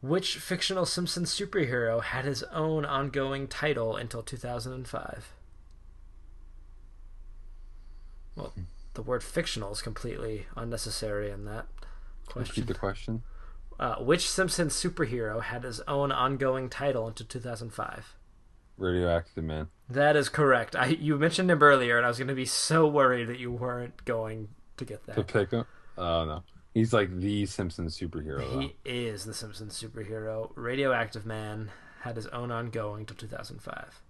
Which fictional Simpsons superhero had his own ongoing title until 2005? Well, the word fictional is completely unnecessary in that repeat question. the question Uh, which Simpsons superhero had his own ongoing title until 2005? radioactive man That is correct. I you mentioned him earlier, and I was going to be so worried that you weren't going to get that. to pick him oh no he's like the simpsons superhero though. He is the Simpsons superhero. Radioactive Man had his own ongoing till 2005.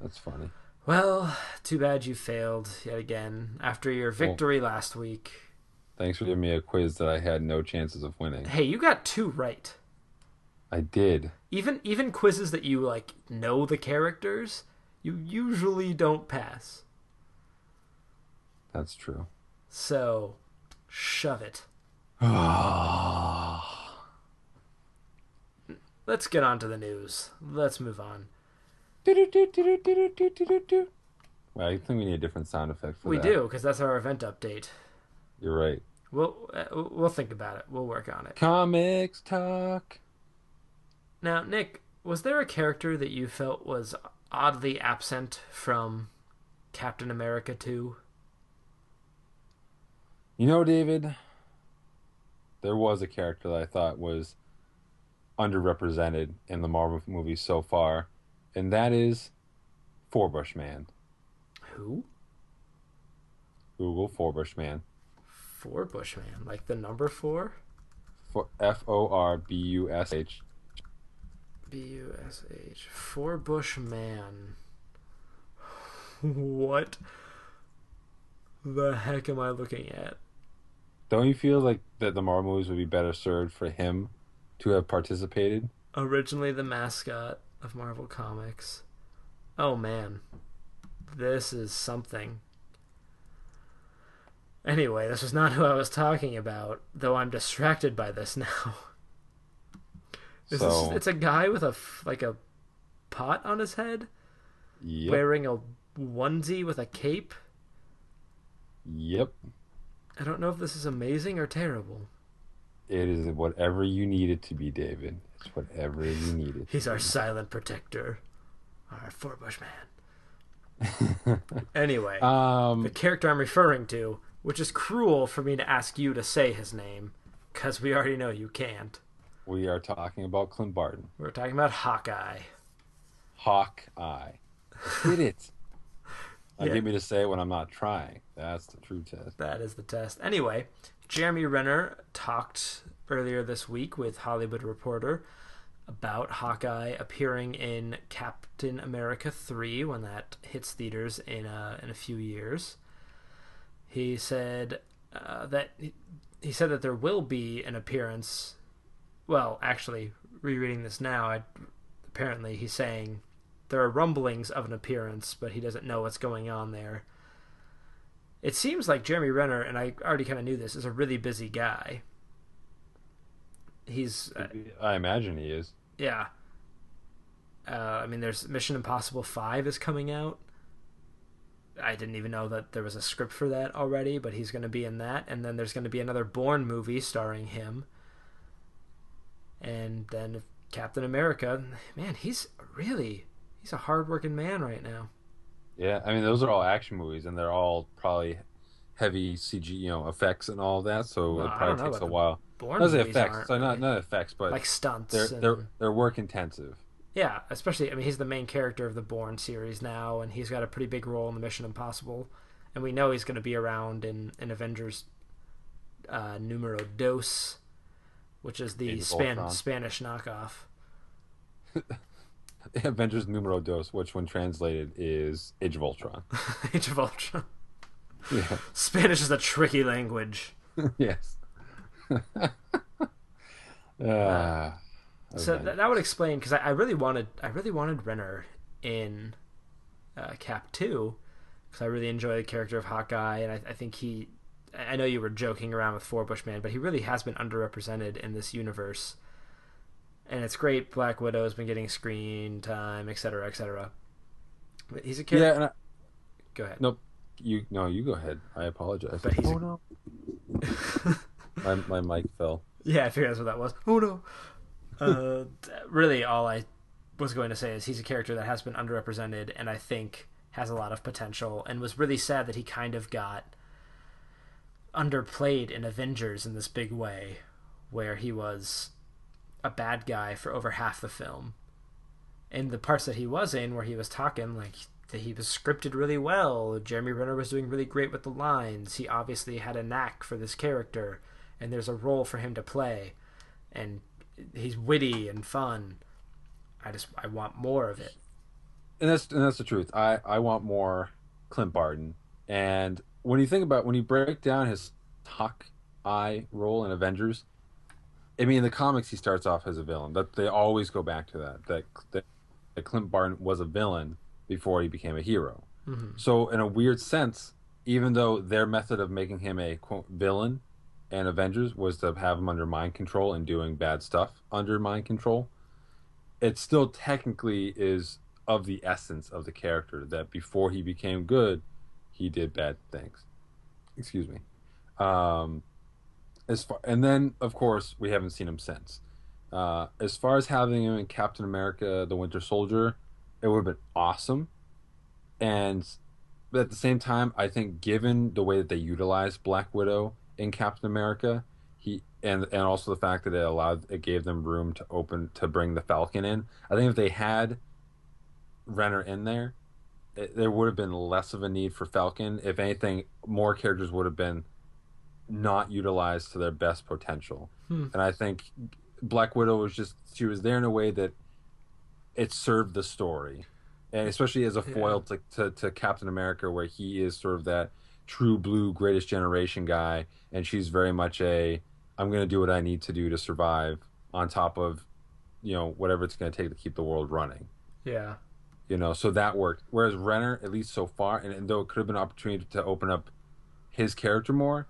that's funny Well, too bad you failed yet again after your victory last week. Thanks for giving me a quiz that I had no chances of winning. Hey, you got two right. I did. Even even quizzes that you like know the characters, you usually don't pass. That's true. So, shove it. Let's get on to the news. Let's move on. Well, I think we need a different sound effect for we that. do because that's our event update. You're right. We'll uh, we'll think about it. We'll work on it. Comics talk. Now, Nick, was there a character that you felt was oddly absent from Captain America 2? You know, David, there was a character that I thought was underrepresented in the Marvel movies so far, and that is Forbush Man. Who? Google Forbush Man. Four Bushman, like the number four. For F O R B U S H. B U S H. Four Bushman. What the heck am I looking at? Don't you feel like that the Marvel movies would be better served for him to have participated? Originally the mascot of Marvel Comics. Oh man. This is something. Anyway, this was not who I was talking about, though I'm distracted by this now. Is So- this, it's a guy with a like a pot on his head, Yep. wearing a onesie with a cape. Yep. I don't know if this is amazing or terrible. It is whatever you need it to be, David. It's whatever you needed. He's our silent protector, our Forbush man. Anyway, Um, the character I'm referring to, which is cruel for me to ask you to say his name, because we already know you can't. we are talking about Clint Barton. We're talking about Hawkeye. Hawkeye. Get it. Yeah. get me to say it when I'm not trying. That's the true test. That is the test. Anyway, Jeremy Renner talked earlier this week with Hollywood Reporter about Hawkeye appearing in Captain America 3 when that hits theaters in a, in a few years. He said uh, that he said that there will be an appearance. Well, actually, rereading this now, I, apparently he's saying there are rumblings of an appearance, but he doesn't know what's going on there. It seems like Jeremy Renner, and I already kind of knew this, is a really busy guy. He's, uh, I imagine he is. yeah. Uh, I mean, there's Mission Impossible 5 is coming out. I didn't even know that there was a script for that already, but he's going to be in that. And then there's going to be another Bourne movie starring him. And then Captain America. Man, he's really, he's a hardworking man right now. Yeah, I mean those are all action movies, and they're all probably heavy CG, you know, effects and all that. So Well, it probably takes a while. Bourne the movies effects, aren't so not not effects, but like stunts. they're and- they're they're work intensive. Yeah, especially I mean he's the main character of the Bourne series now, and he's got a pretty big role in the Mission Impossible, and we know he's going to be around in in Avengers uh, Numero Dos, which is the Span- Spanish knockoff. Avengers Numero Dos, which when translated is Age of Ultron. Age of Ultron. yeah. Spanish is a tricky language. yes. Ah, So okay. that, that would explain because I, I really wanted I really wanted Renner in uh, Cap two because I really enjoy the character of Hawkeye and I, I think he I know you were joking around with Four Bushman but he really has been underrepresented in this universe and it's great Black Widow has been getting screen time etc etc but he's a yeah, character and I, go ahead nope. You no, you go ahead. I apologize. But he's a- oh no, my my mic fell. Yeah, I figured that's what that was. Oh no. Uh, really, all I was going to say is he's a character that has been underrepresented, and I think has a lot of potential, and was really sad that he kind of got underplayed in Avengers in this big way, where he was a bad guy for over half the film. And the parts that he was in, where he was talking like he was scripted really well. Jeremy Renner was doing really great with the lines. He obviously had a knack for this character, and there's a role for him to play, and he's witty and fun. I just I want more of it. and that's and that's the truth. I I want more Clint Barton. And when you think about when you break down his Hawkeye role in Avengers, I mean in the comics he starts off as a villain. That they always go back to that that that, that Clint Barton was a villain before he became a hero. Mm-hmm. So in a weird sense, even though their method of making him a quote villain and Avengers was to have him under mind control and doing bad stuff under mind control, it still technically is of the essence of the character that before he became good, he did bad things. Excuse me. Um, as far and then of course we haven't seen him since. Uh, as far as having him in Captain America: The Winter Soldier, it would have been awesome. And but at the same time, I think given the way that they utilized Black Widow in Captain America, he and and also the fact that it allowed it gave them room to open to bring the Falcon in. I think if they had Renner in there, it, there would have been less of a need for Falcon. If anything, more characters would have been not utilized to their best potential. Hmm. And I think Black Widow was just she was there in a way that it served the story, and especially as a foil to, to to Captain America, where he is sort of that true blue greatest generation guy, and she's very much a I'm going to do what I need to do to survive on top of you know whatever it's going to take to keep the world running Yeah. you know so that worked whereas renner at least so far and, and though it could have been an opportunity to open up his character more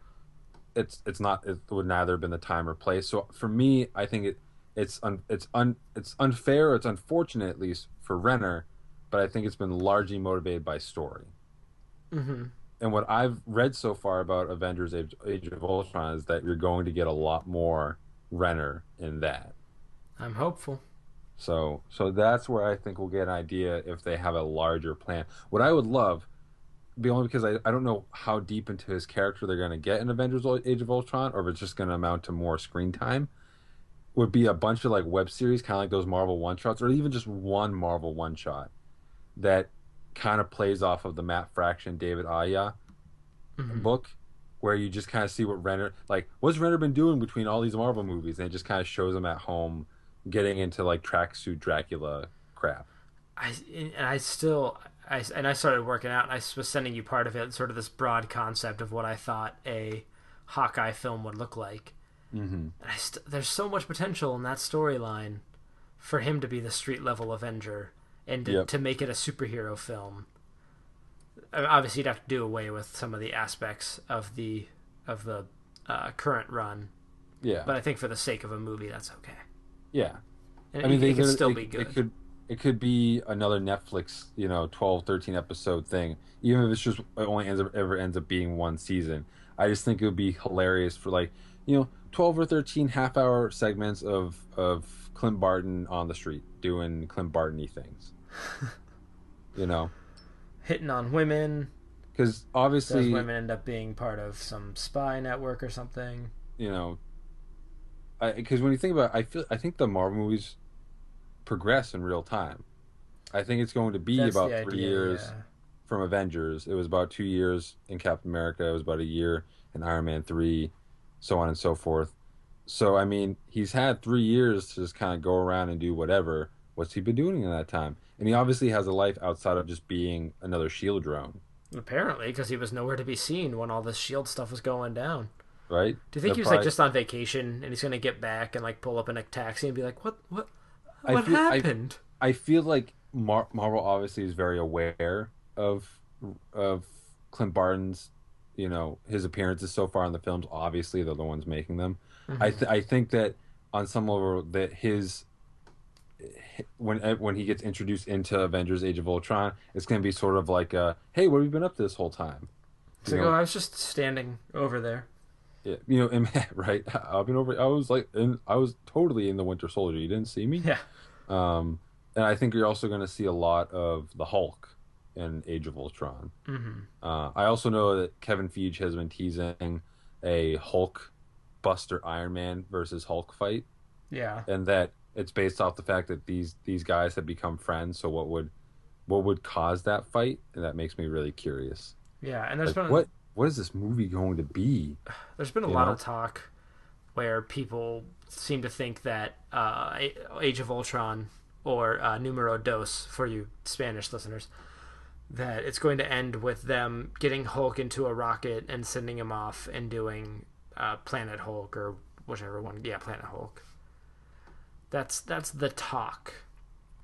it's it's not it would neither have been the time or place so for me i think it it's un, it's un, it's unfair it's unfortunate at least for renner but i think it's been largely motivated by story Mm-hmm. And what I've read so far about Avengers Age, Age of Ultron is that you're going to get a lot more Renner in that. I'm hopeful. So so that's where I think we'll get an idea if they have a larger plan. What I would love, be only because I, I don't know how deep into his character they're going to get in Avengers Age of Ultron, or if it's just going to amount to more screen time, would be a bunch of like web series, kind of like those Marvel one shots, or even just one Marvel one shot that kind of plays off of the Matt Fraction David Aja Mhm. book, where you just kind of see what Renner like. What's Renner been doing between all these Marvel movies? And it just kind of shows him at home getting into like tracksuit Dracula crap. I and I still I and I started working out and I was sending you part of it, sort of this broad concept of what I thought a Hawkeye film would look like. Mm-hmm. And I st- there's so much potential in that storyline for him to be the street level Avenger and to, Yep. to make it a superhero film. Obviously, you'd have to do away with some of the aspects of the of the uh, current run, Yeah, but I think for the sake of a movie, that's okay. yeah. And I mean, it, they it could still it, be good. It could it could be another Netflix, you know, 12, 13 episode thing. Even if it's just it only ends up ever ends up being one season. I just think it would be hilarious for like you know twelve or thirteen half hour segments of of Clint Barton on the street doing Clint Barton-y things. you know, Hitting on women, because Those obviously women end up being part of some spy network or something. you know, I because when you think about, it, I feel I think the Marvel movies progress in real time. I think it's going to be That's about three idea, years yeah. from Avengers. It was about two years in Captain America. It was about a year in Iron Man three, so on and so forth. So I mean, he's had three years to just kind of go around and do whatever. What's he been doing in that time? And he obviously has a life outside of just being another Shield drone, Apparently, because he was nowhere to be seen when all this shield stuff was going down. right? Do you think They're he was like just on vacation and he's gonna get back and like pull up in a taxi and be like, "What? What? I What feel- happened?" I feel like Mar- Marvel obviously is very aware of of Clint Barton's, you know, his appearances so far in the films. Obviously, they're the ones making them. I mm-hmm. th- I think that on some level that his when when he gets introduced into Avengers: Age of Ultron, it's going to be sort of like, a, "Hey, what have you been up to this whole time?" It's You like, know? "Oh, I was just standing over there." Yeah, you know, and, right? I've been over. I was like, in, I was totally in the Winter Soldier. You didn't see me. Yeah, Um, and I think you're also going to see a lot of the Hulk in Age of Ultron. hmm Uh, I also know that Kevin Feige has been teasing a Hulk Buster Iron Man versus Hulk fight, yeah. and that it's based off the fact that these these guys have become friends. So what would what would cause that fight? And that makes me really curious. Yeah, and there's Like, been what what is this movie going to be? there's been a you lot know? of talk where people seem to think that uh, Age of Ultron or uh, Numero Dos for you Spanish listeners that it's going to end with them getting Hulk into a rocket and sending him off and doing uh, Planet Hulk or whichever one. Yeah, Planet Hulk. That's that's the talk.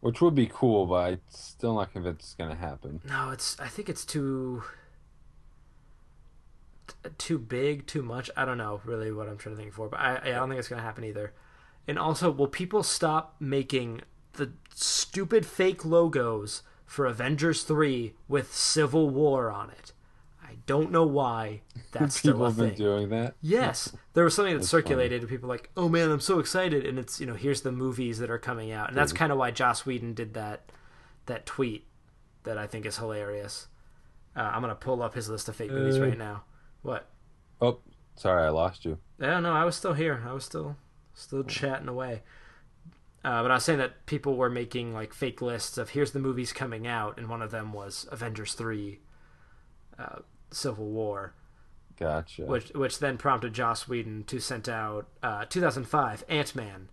Which would be cool, but I'm still not convinced it's going to happen. No, it's. I think it's too. Too big, too much. I don't know really what I'm trying to think for, but I, I don't think it's gonna happen either. And also, will people stop making the stupid fake logos for Avengers three with Civil War on it? I don't know why that's still People have been doing that. Yes, there was something that That's circulated, and people were like, "Oh man, I'm so excited!" And it's you know, here's the movies that are coming out, and that's kind of why Joss Whedon did that that tweet that I think is hilarious. Uh, I'm gonna pull up his list of fake movies Uh, right now. What? Oh, Sorry, I lost you. Yeah, no, I was still here. I was still still chatting away. Uh, but I was saying that people were making like fake lists of here's the movies coming out, and one of them was Avengers three, uh, Civil War, Gotcha. which which then prompted Joss Whedon to send out uh, 2005 Ant Man,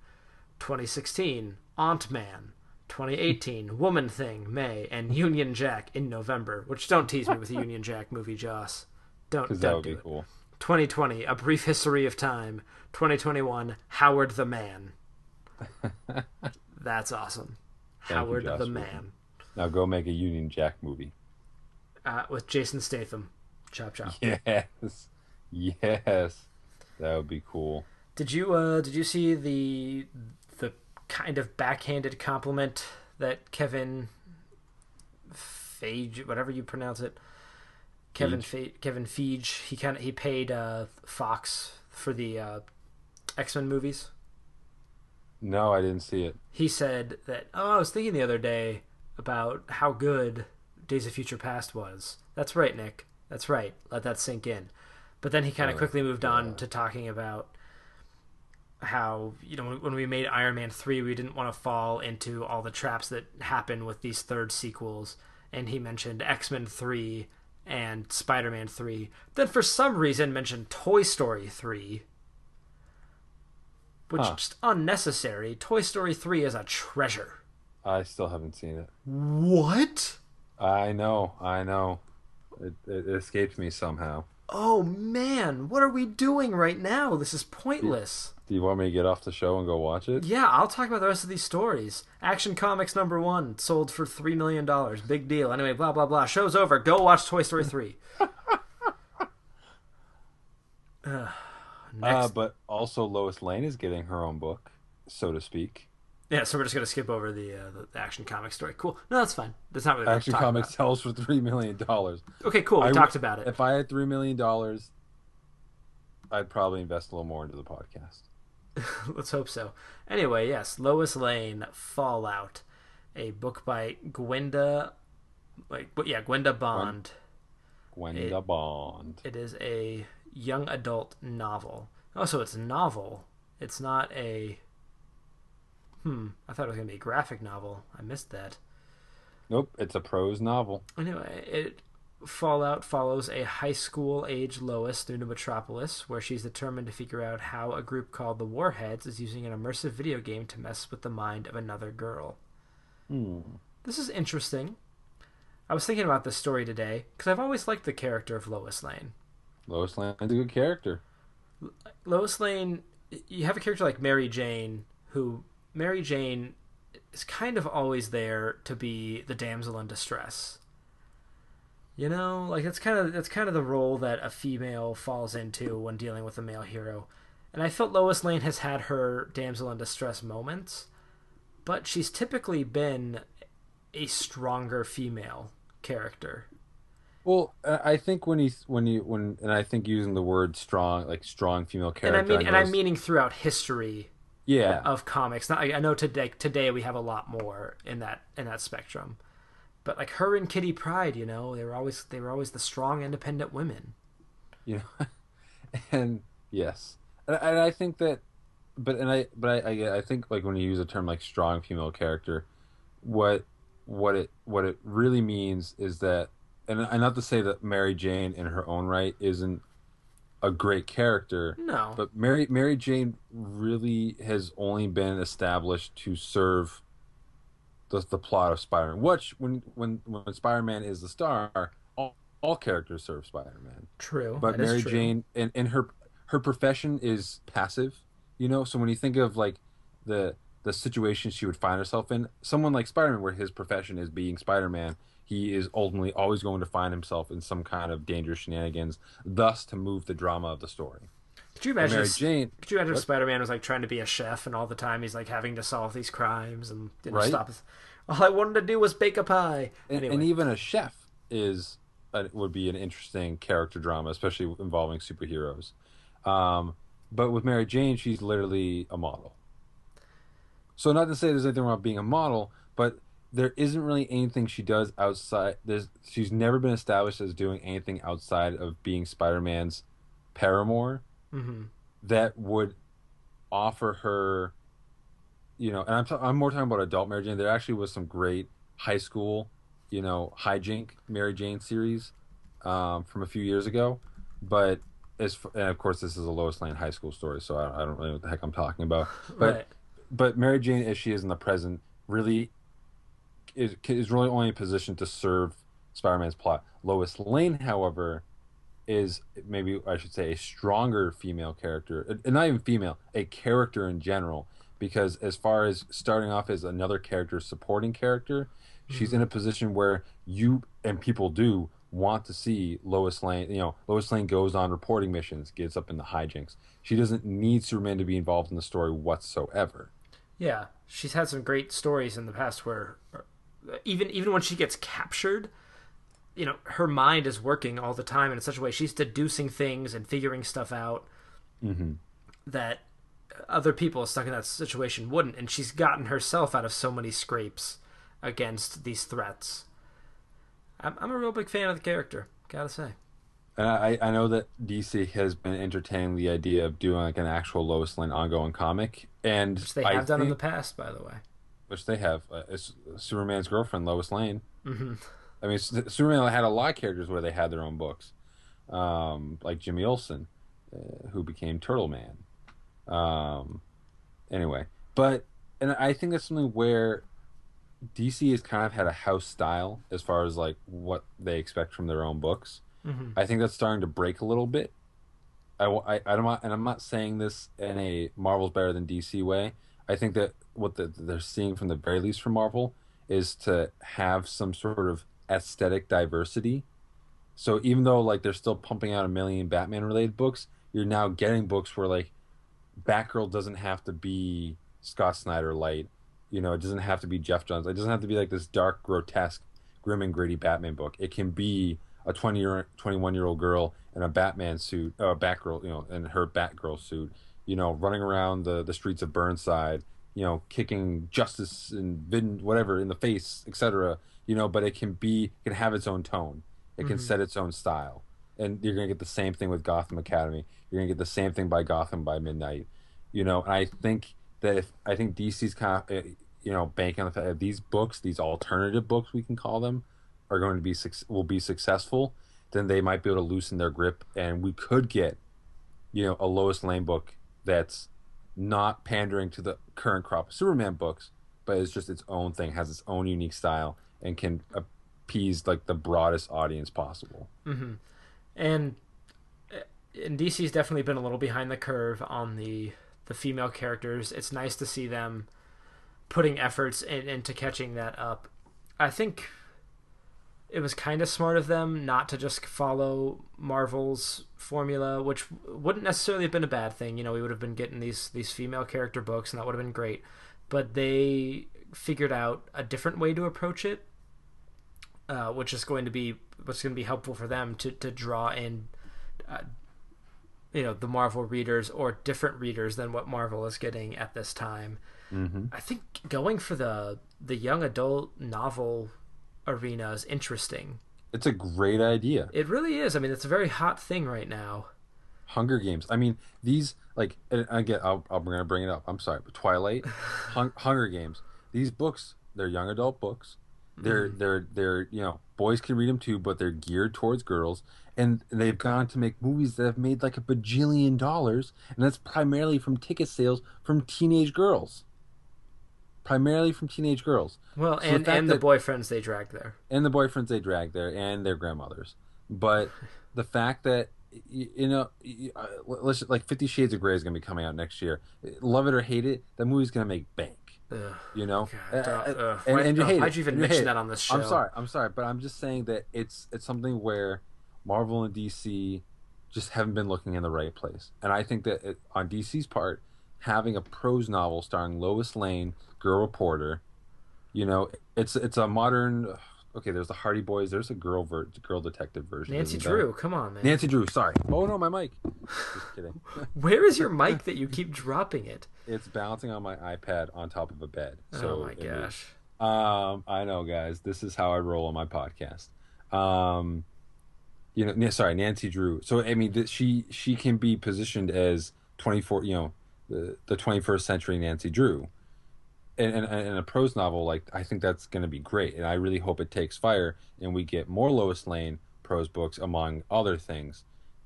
2016 Aunt Man, 2018 Woman Thing May, and Union Jack in November. Which don't tease me with the Union Jack movie, Joss. Don't Because that don't would do be it. cool. 2020 A Brief History of Time. 2021 Howard the Man. That's awesome. you, Howard Joss the Whedon. Man Now go make a Union Jack movie. uh, with Jason Statham. Chop chop. Yes. Yes. That would be cool. Did you uh did you see the the kind of backhanded compliment that Kevin Feige, whatever you pronounce it, Kevin Fe- Kevin Feige, he kind of he paid uh Fox for the uh, X Men movies. No, I didn't see it. He said that oh I was thinking the other day about how good Days of Future Past was. That's right, Nick. That's right. Let that sink in. But then he kind of Oh, quickly moved on to talking about how you know when, we made Iron Man three, we didn't want to fall into all the traps that happen with these third sequels. And he mentioned X Men three and Spider Man three. Then for some reason mentioned Toy Story three, which Huh. is just unnecessary. Toy Story three is a treasure. I still haven't seen it. What? I know. I know. It, it escaped me somehow. Oh man, what are we doing right now? This is pointless. Do you want me to get off the show and go watch it? Yeah, I'll talk about the rest of these stories. Action Comics number one sold for three million dollars. Big deal. Anyway, blah blah blah. Show's over. Go watch Toy Story three. Uh, next, but also Lois Lane is getting her own book, so to speak. Yeah. So we're just gonna skip over the, uh, the Action Comics story. Cool. No, that's fine. That's not really Action we're sells for three million dollars. Okay, cool. We I- talked about it. If I had three million dollars, I'd probably invest a little more into the podcast. Let's hope so. Anyway, yes, Lois Lane Fallout, a book by Gwenda, like yeah, Gwenda Bond. Gwenda It- Bond. It is a young adult novel. Oh, so it's a novel. It's not a. Hmm. I thought it was gonna be a graphic novel. I missed that. Nope, it's a prose novel. Anyway, it Fallout follows a high school age Lois through to Metropolis, where she's determined to figure out how a group called the Warheads is using an immersive video game to mess with the mind of another girl. Hmm. This is interesting. I was thinking about this story today because I've always liked the character of Lois Lane. Lois Lane's a good character. Lois Lane, you have a character like Mary Jane, who Mary Jane is kind of always there to be the damsel in distress. You know, like that's kind of that's kind of the role that a female falls into when dealing with a male hero. And I felt Lois Lane has had her damsel in distress moments, but she's typically been a stronger female character. Well, I I think when you when you when and I think using the word strong, like strong female character, And I mean, and I'm meaning throughout history yeah, of comics. Not, I know today today we have a lot more in that in that spectrum, but like her and Kitty Pryde, you know, they were always they were always the strong, independent women. you know, and yes, and, and I think that, but and I but I, I I think like when you use a term like strong female character, what what it what it really means is that, and, and not to say that Mary Jane in her own right isn't a great character, No, But Mary Mary Jane really has only been established to serve the the plot of Spider-Man. Which when when when Spider-Man is the star, all, all characters serve Spider-Man. true. But Mary true. Jane and, and her her profession is passive, you know. So when you think of like the the situation she would find herself in, someone like Spider-Man, where his profession is being Spider-Man, he is ultimately always going to find himself in some kind of dangerous shenanigans, thus to move the drama of the story. Could you imagine? Mary Jane, Could you imagine if Spider Man was like trying to be a chef, and all the time he's like having to solve these crimes and you know, Right. stop. His, all I wanted to do was bake a pie. and, Anyway, and even a chef is uh, would be an interesting character drama, especially involving superheroes. Um, but with Mary Jane, she's literally a model. So not to say there's anything wrong with being a model, but there isn't really anything she does outside. There's she's never been established as doing anything outside of being Spider-Man's paramour Mm-hmm. that would offer her, you know, and I'm, t- I'm more talking about adult Mary Jane. There actually was some great high school, you know, hijink Mary Jane series um, from a few years ago, but as f- and of course this is a Lois Lane high school story, so I, I don't really know what the heck I'm talking about. But right. but Mary Jane, as she is in the present, really is is really only in position to serve Spider-Man's plot. Lois Lane, however, is maybe I should say a stronger female character, and not even female, a character in general. Because as far as starting off as another character, supporting character, she's in a position where you and people do want to see Lois Lane. You know, Lois Lane goes on reporting missions, gets up in the hijinks. She doesn't need Superman to be involved in the story whatsoever. Yeah, she's had some great stories in the past where uh, even even when she gets captured, you know, her mind is working all the time in such a way she's deducing things and figuring stuff out Mm-hmm. that other people stuck in that situation wouldn't, and she's gotten herself out of so many scrapes against these threats. I'm, I'm a real big fan of the character, gotta say. And I, I know that DC has been entertaining the idea of doing like an actual Lois Lane ongoing comic, and Which they I have done in the past, by the way. Which they have. Uh, it's Superman's girlfriend, Lois Lane. hmm I mean, Superman had a lot of characters where they had their own books, um, like Jimmy Olsen, uh, who became Turtle Man. Um, anyway, but and I think that's something where DC has kind of had a house style as far as like what they expect from their own books. hmm I think that's starting to break a little bit. I, I, I don't want, and I'm not saying this in a Marvel's better than DC way. I think that what the, they're seeing from the very least from Marvel is to have some sort of aesthetic diversity. So even though like they're still pumping out a million Batman related books, you're now getting books where like Batgirl doesn't have to be Scott Snyder light. You know, it doesn't have to be Geoff Johns. It doesn't have to be like this dark, grotesque, grim and gritty Batman book. It can be a 20 year 21 year old girl in a Batman suit, uh, Batgirl, you know, in her Batgirl suit, you know, running around the, the streets of Burnside, you know, kicking justice and vin, whatever in the face, etc. You know, but it can be, it can have its own tone. It can Mhm. set its own style. And you're going to get the same thing with Gotham Academy. You're going to get the same thing by Gotham by Midnight. You know, and I think that if, I think DC's kind of, uh, you know, banking on the fact that these books, these alternative books, we can call them, are going to be will be successful, then they might be able to loosen their grip, and we could get, you know, a Lois Lane book that's not pandering to the current crop of Superman books, but is just its own thing, has its own unique style, and can appease like the broadest audience possible. hmm And uh, and DC's definitely been a little behind the curve on the the female characters. It's nice to see them putting efforts in, into catching that up. I think it was kind of smart of them not to just follow Marvel's formula, which wouldn't necessarily have been a bad thing. You know, we would have been getting these these female character books, and that would have been great. But they figured out a different way to approach it, uh, which is going to be what's going to be helpful for them to to draw in, uh, you know, the Marvel readers or different readers than what Marvel is getting at this time. Mm-hmm. I think going for the the young adult novel arena is interesting. It's a great idea. It really is. I mean, it's a very hot thing right now. Hunger Games. I mean, these like and again, I'll I'll bring bring it up. I'm sorry, but Twilight, Hung, Hunger Games. These books, they're young adult books. They're mm. they're they're you know boys can read them too, but they're geared towards girls. And they've gone to make movies that have made like a bajillion dollars, and that's primarily from ticket sales from teenage girls. Primarily from teenage girls. Well, So the and fact and the that- boyfriends they drag there. and the boyfriends they drag there and their grandmothers but the fact that you know uh, let's like 50 shades of gray is going to be coming out next year love it or hate it that movie's going to make bank Ugh. you know God, Uh, uh, and, why- and you uh, hate why'd you even mention that on this show? i'm sorry i'm sorry but i'm just saying that it's it's something where marvel and dc just haven't been looking in the right place and i think that it, on dc's part having a prose novel starring lois lane girl reporter you know it's it's a modern okay there's the hardy boys there's a girl ver- girl detective version Nancy there? Drew, come on, man. nancy drew sorry oh no my mic just kidding Where is your mic that you keep dropping it? it's bouncing on my ipad on top of a bed so oh my gosh. Um, I know, guys. This is how I roll on my podcast. Um, you know, sorry, Nancy Drew. So I mean, she she can be positioned as twenty four, you know, the the twenty first century Nancy Drew, and and and a prose novel like I think that's going to be great, and I really hope it takes fire and we get more Lois Lane prose books among other things.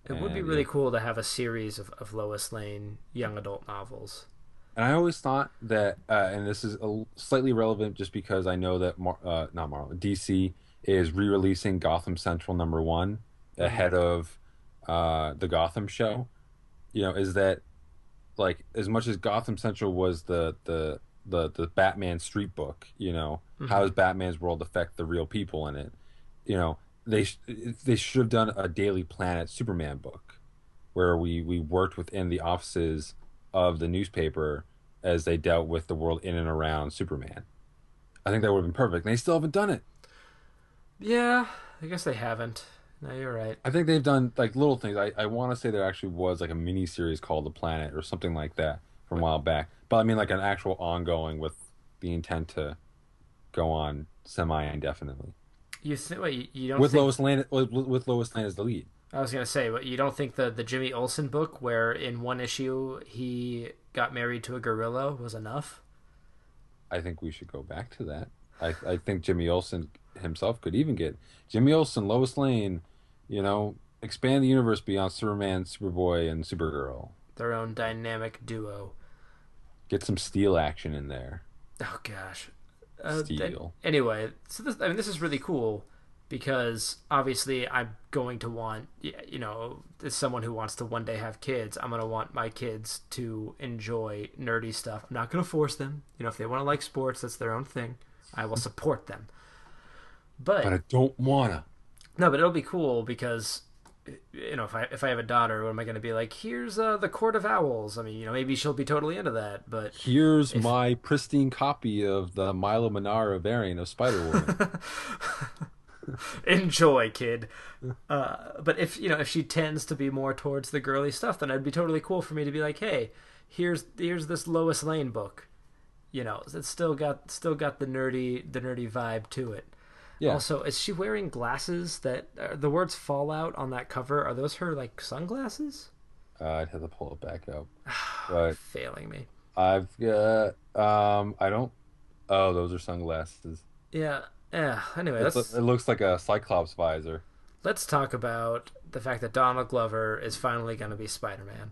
It would be really yeah. cool to have a series of, of Lois Lane young adult novels. And I always thought that, uh, and this is a, slightly relevant just because I know that Mar- uh, not Marvel, DC is re-releasing Gotham Central number one ahead of uh, the Gotham show. You know, is that like as much as Gotham Central was the the the the Batman street book? You know, mm-hmm. how does Batman's world affect the real people in it? You know, they sh- they should have done a Daily Planet Superman book where we we worked within the offices of the newspaper as they dealt with the world in and around Superman. I think that would have been perfect. And they still haven't done it. Yeah, I guess they haven't. No, you're right. I think they've done like little things. I, I want to say there actually was like a mini series called The Planet or something like that from a while back. But I mean like an actual ongoing with the intent to go on semi indefinitely You think? Wait, you- you don't with think? Lois Lane with, with Lois Lane as the lead. I was gonna say, but you don't think the the Jimmy Olsen book, where in one issue he got married to a gorilla, was enough? I think we should go back to that. I I think Jimmy Olsen himself could even get Jimmy Olsen, Lois Lane, you know, expand the universe beyond Superman, Superboy, and Supergirl. Their own dynamic duo. Get some steel action in there. Oh gosh. Uh, th- Steel. anyway, so this, I mean, this is really cool because obviously I'm going to want, you know, as someone who wants to one day have kids, I'm going to want my kids to enjoy nerdy stuff. I'm not going to force them. You know, if they want to like sports, that's their own thing. I will support them. But, But I don't wanna. no, but it'll be cool because you know if I if I have a daughter, what am I going to be like? Here's uh, the Court of Owls. I mean, you know, maybe she'll be totally into that, but Here's my pristine copy of the Milo Manara variant of Spider Woman. enjoy kid uh, but if you know if she tends to be more towards the girly stuff then it'd be totally cool for me to be like hey here's here's this lois lane book you know it's still got still got the nerdy the nerdy vibe to it Yeah. also is she wearing glasses that uh, the words fallout on that cover are those her like sunglasses uh, I'd have to pull it back up. But failing me I've got um I don't oh those are sunglasses. yeah yeah anyway it looks like a Cyclops visor. let's talk about the fact that donald glover is finally going to be spider-man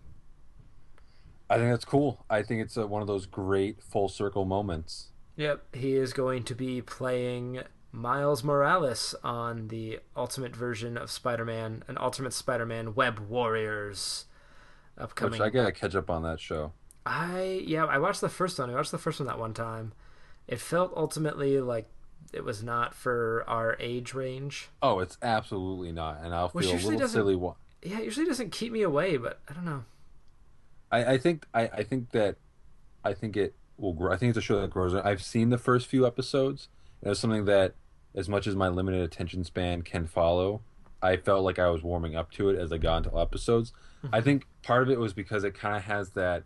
I think that's cool. I think it's uh one of those great full circle moments. Yep, he is going to be playing Miles Morales on the ultimate version of Spider-Man, an Ultimate Spider-Man Web Warriors upcoming. Which I gotta catch up on that show. I yeah, I watched the first one. I watched the first one that one time. It felt ultimately like it was not for our age range. Oh, it's absolutely not, and I'll Which feel a little silly. Wa- Yeah, it usually doesn't keep me away, but I don't know. I, I think I, I think that I think it will grow. I think it's a show that grows. I've seen the first few episodes, and it's something that, as much as my limited attention span can follow, I felt like I was warming up to it as I got into episodes. I mm-hmm. think part of it was because it kind of has that.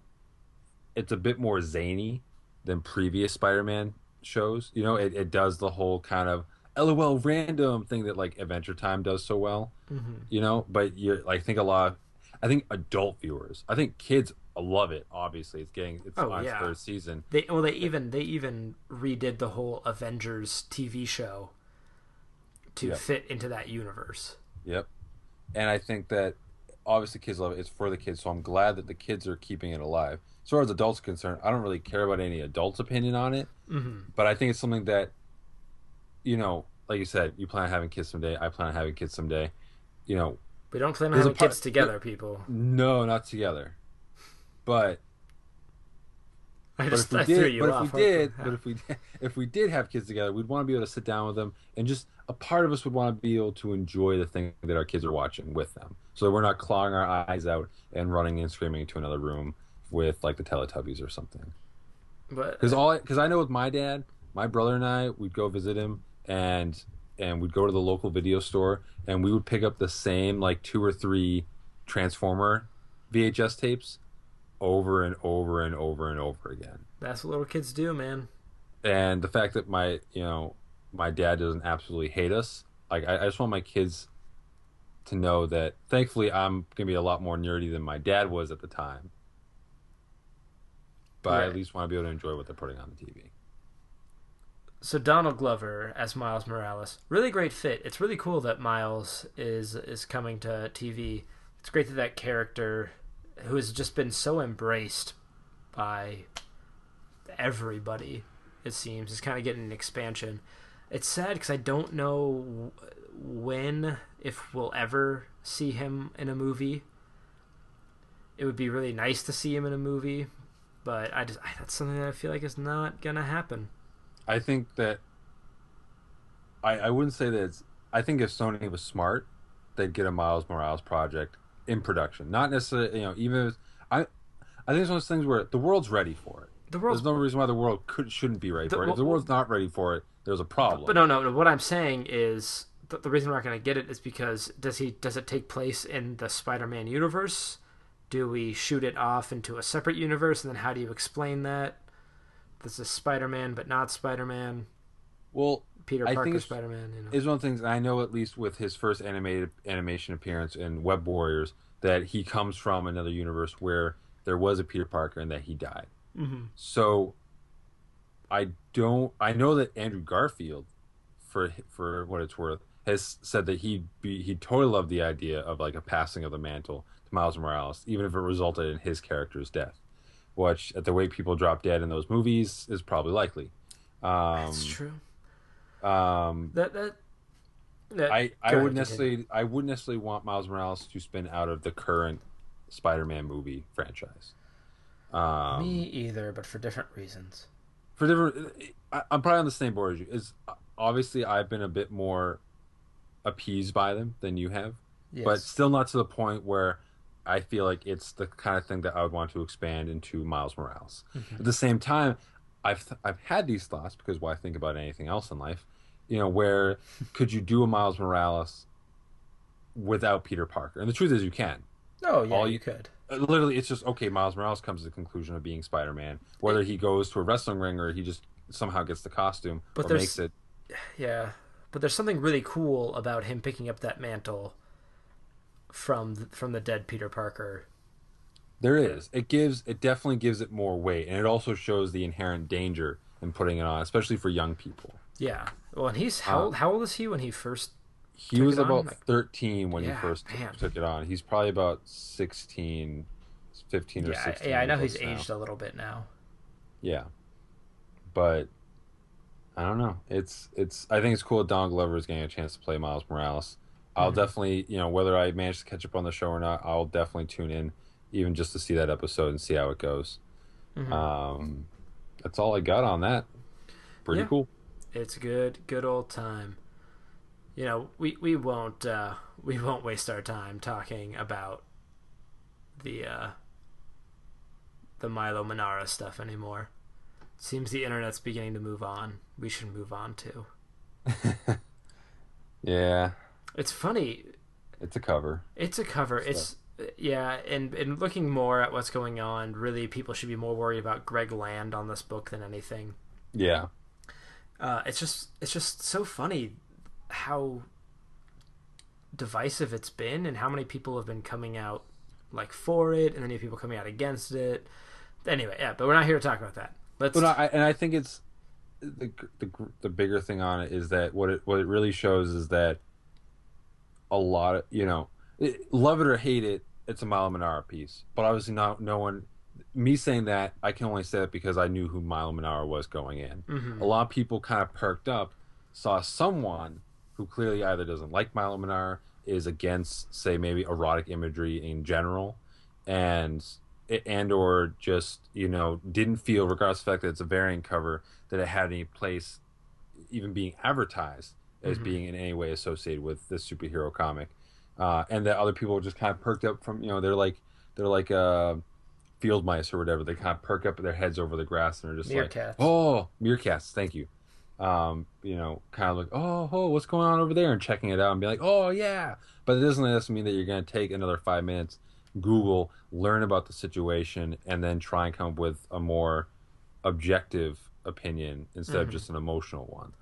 It's a bit more zany than previous Spider-Man shows. You know, it, it does the whole kind of LOL random thing that like Adventure Time does so well. Mm-hmm. You know, but you I think a lot. Of, I think adult viewers. I think kids love it. Obviously, it's getting it's Oh, on its yeah. third season. They well, they even they even redid the whole Avengers TV show to Yeah. fit into that universe. Yep. And I think that obviously kids love it. It's for the kids, so I'm glad that the kids are keeping it alive. As far as adults are concerned, I don't really care about any adults' opinion on it. Mm-hmm. But I think it's something that, you know, like you said, you plan on having kids someday. I plan on having kids someday. You know, We don't plan on having part- kids together, people. no, not together. But I But just if we I did, you but off. if we did, but if we if we did have kids together, we'd want to be able to sit down with them, and just a part of us would want to be able to enjoy the thing that our kids are watching with them, so that we're not clawing our eyes out and running and screaming into another room with like the Teletubbies or something. but Because uh, all because I know with my dad, my brother and I, we'd go visit him, and and we'd go to the local video store, and we would pick up the same like two or three Transformer VHS tapes over and over and over and over again that's what little kids do, man. and the fact that my you know my dad doesn't absolutely hate us like i, I just want my kids to know that thankfully I'm gonna be a lot more nerdy than my dad was at the time. But I at least want to be able to enjoy what they're putting on the TV. so Donald Glover as Miles Morales, really great fit. It's really cool that Miles is is coming to TV. It's great that that character, who has just been so embraced by everybody, it seems, is kind of getting an expansion. It's sad because I don't know when, if we'll ever see him in a movie. It would be really nice to see him in a movie, but I just that's something that I feel like is not gonna happen. I think that I I wouldn't say that it's I think if Sony was smart, they'd get a Miles Morales project in production. Not necessarily, you know, even if I I think it's one of those things where the world's ready for it. The world's There's no reason why the world could shouldn't be ready The- for it. If the world's not ready for it, there's a problem. But no, no, no. What I'm saying is th- the reason we're not going to get it is because does he does it take place in the Spider-Man universe? Do we shoot it off into a separate universe, and then how do you explain that? This is Spider-Man, but not Spider-Man. well, Peter I think Parker it's- Spider-Man. You know. is one of the things I know at least with his first animated animation appearance in Web Warriors that he comes from another universe where there was a Peter Parker and that he died. hmm So I don't I know that Andrew Garfield for for what it's worth has said that he be he totally loved the idea of like a passing of the mantle to Miles Morales even if it resulted in his character's death which at the way people drop dead in those movies is probably likely um That's true. Um That that. that I, I would necessarily I wouldn't necessarily want Miles Morales to spin out of the current Spider-Man movie franchise. Um. Me either, but for different reasons. for different, I, I'm probably on the same board as you. Is obviously I've been a bit more appeased by them than you have, Yes. but still not to the point where I feel like it's the kind of thing that I would want to expand into Miles Morales. Mm-hmm. At the same time, I've th- I've had these thoughts because why think about anything else in life? You know, where could you do a Miles Morales without Peter Parker? And the truth is, you can. oh yeah, all you you- could. Uh, Literally, it's just okay. Miles Morales comes to the conclusion of being Spider Man, whether he goes to a wrestling ring or he just somehow gets the costume But or there's- makes it. Yeah, but there's something really cool about him picking up that mantle from from the dead Peter Parker. There is. It gives. It definitely gives it more weight, and it also shows the inherent danger in putting it on, especially for young people. Yeah. Well, and he's how old, how old is he when he first? He Took was it on, about like- 13 when Yeah, he first man. took it on. He's probably about 16, 15 or Yeah, 16. yeah. I know he's now. aged a little bit now. Yeah, but I don't know. It's it's. I think it's cool that Don Glover is getting a chance to play Miles Morales. I'll Mhm. definitely, you know, whether I manage to catch up on the show or not, I'll definitely tune in, even just to see that episode and see how it goes. Mhm. Um, that's all I got on that. Pretty Yeah. cool. It's good, good old time. You know, we we won't uh, we won't waste our time talking about the uh, the Milo Manara stuff anymore. Seems the internet's beginning to move on. We should move on too. Yeah, It's funny. it's a cover. It's a cover. It's yeah, and and looking more at what's going on, really, people should be more worried about Greg Land on this book than anything. Yeah, Uh, it's just it's just so funny how divisive it's been and how many people have been coming out like for it and many people coming out against it. Anyway, yeah, but we're not here to talk about that. Let's but I and I think it's the the the bigger thing on it is that what it what it really shows is that a lot of you know it, love it or hate it, it's a Milo Manara piece. But obviously, not no one. Me saying that I can only say it because I knew who Milo Manara was going in. Mhm. A lot of people kind of perked up, saw someone who clearly either doesn't like Milo Manara, is against, say, maybe erotic imagery in general, and and or just you know didn't feel, regardless of the fact that it's a variant cover, that it had any place, even being advertised as Mhm. being in any way associated with this superhero comic, uh, and that other people just kind of perked up from you know they're like they're like uh, field mice or whatever. They kind of perk up their heads over the grass and are just Meerkats. like, oh, meerkats. Thank you. Um, you know, kind of like, oh, oh, what's going on over there, and checking it out and be like, oh yeah. But it doesn't necessarily mean that you're going to take another five minutes, Google, learn about the situation, and then try and come up with a more objective opinion instead of Mhm. just an emotional one.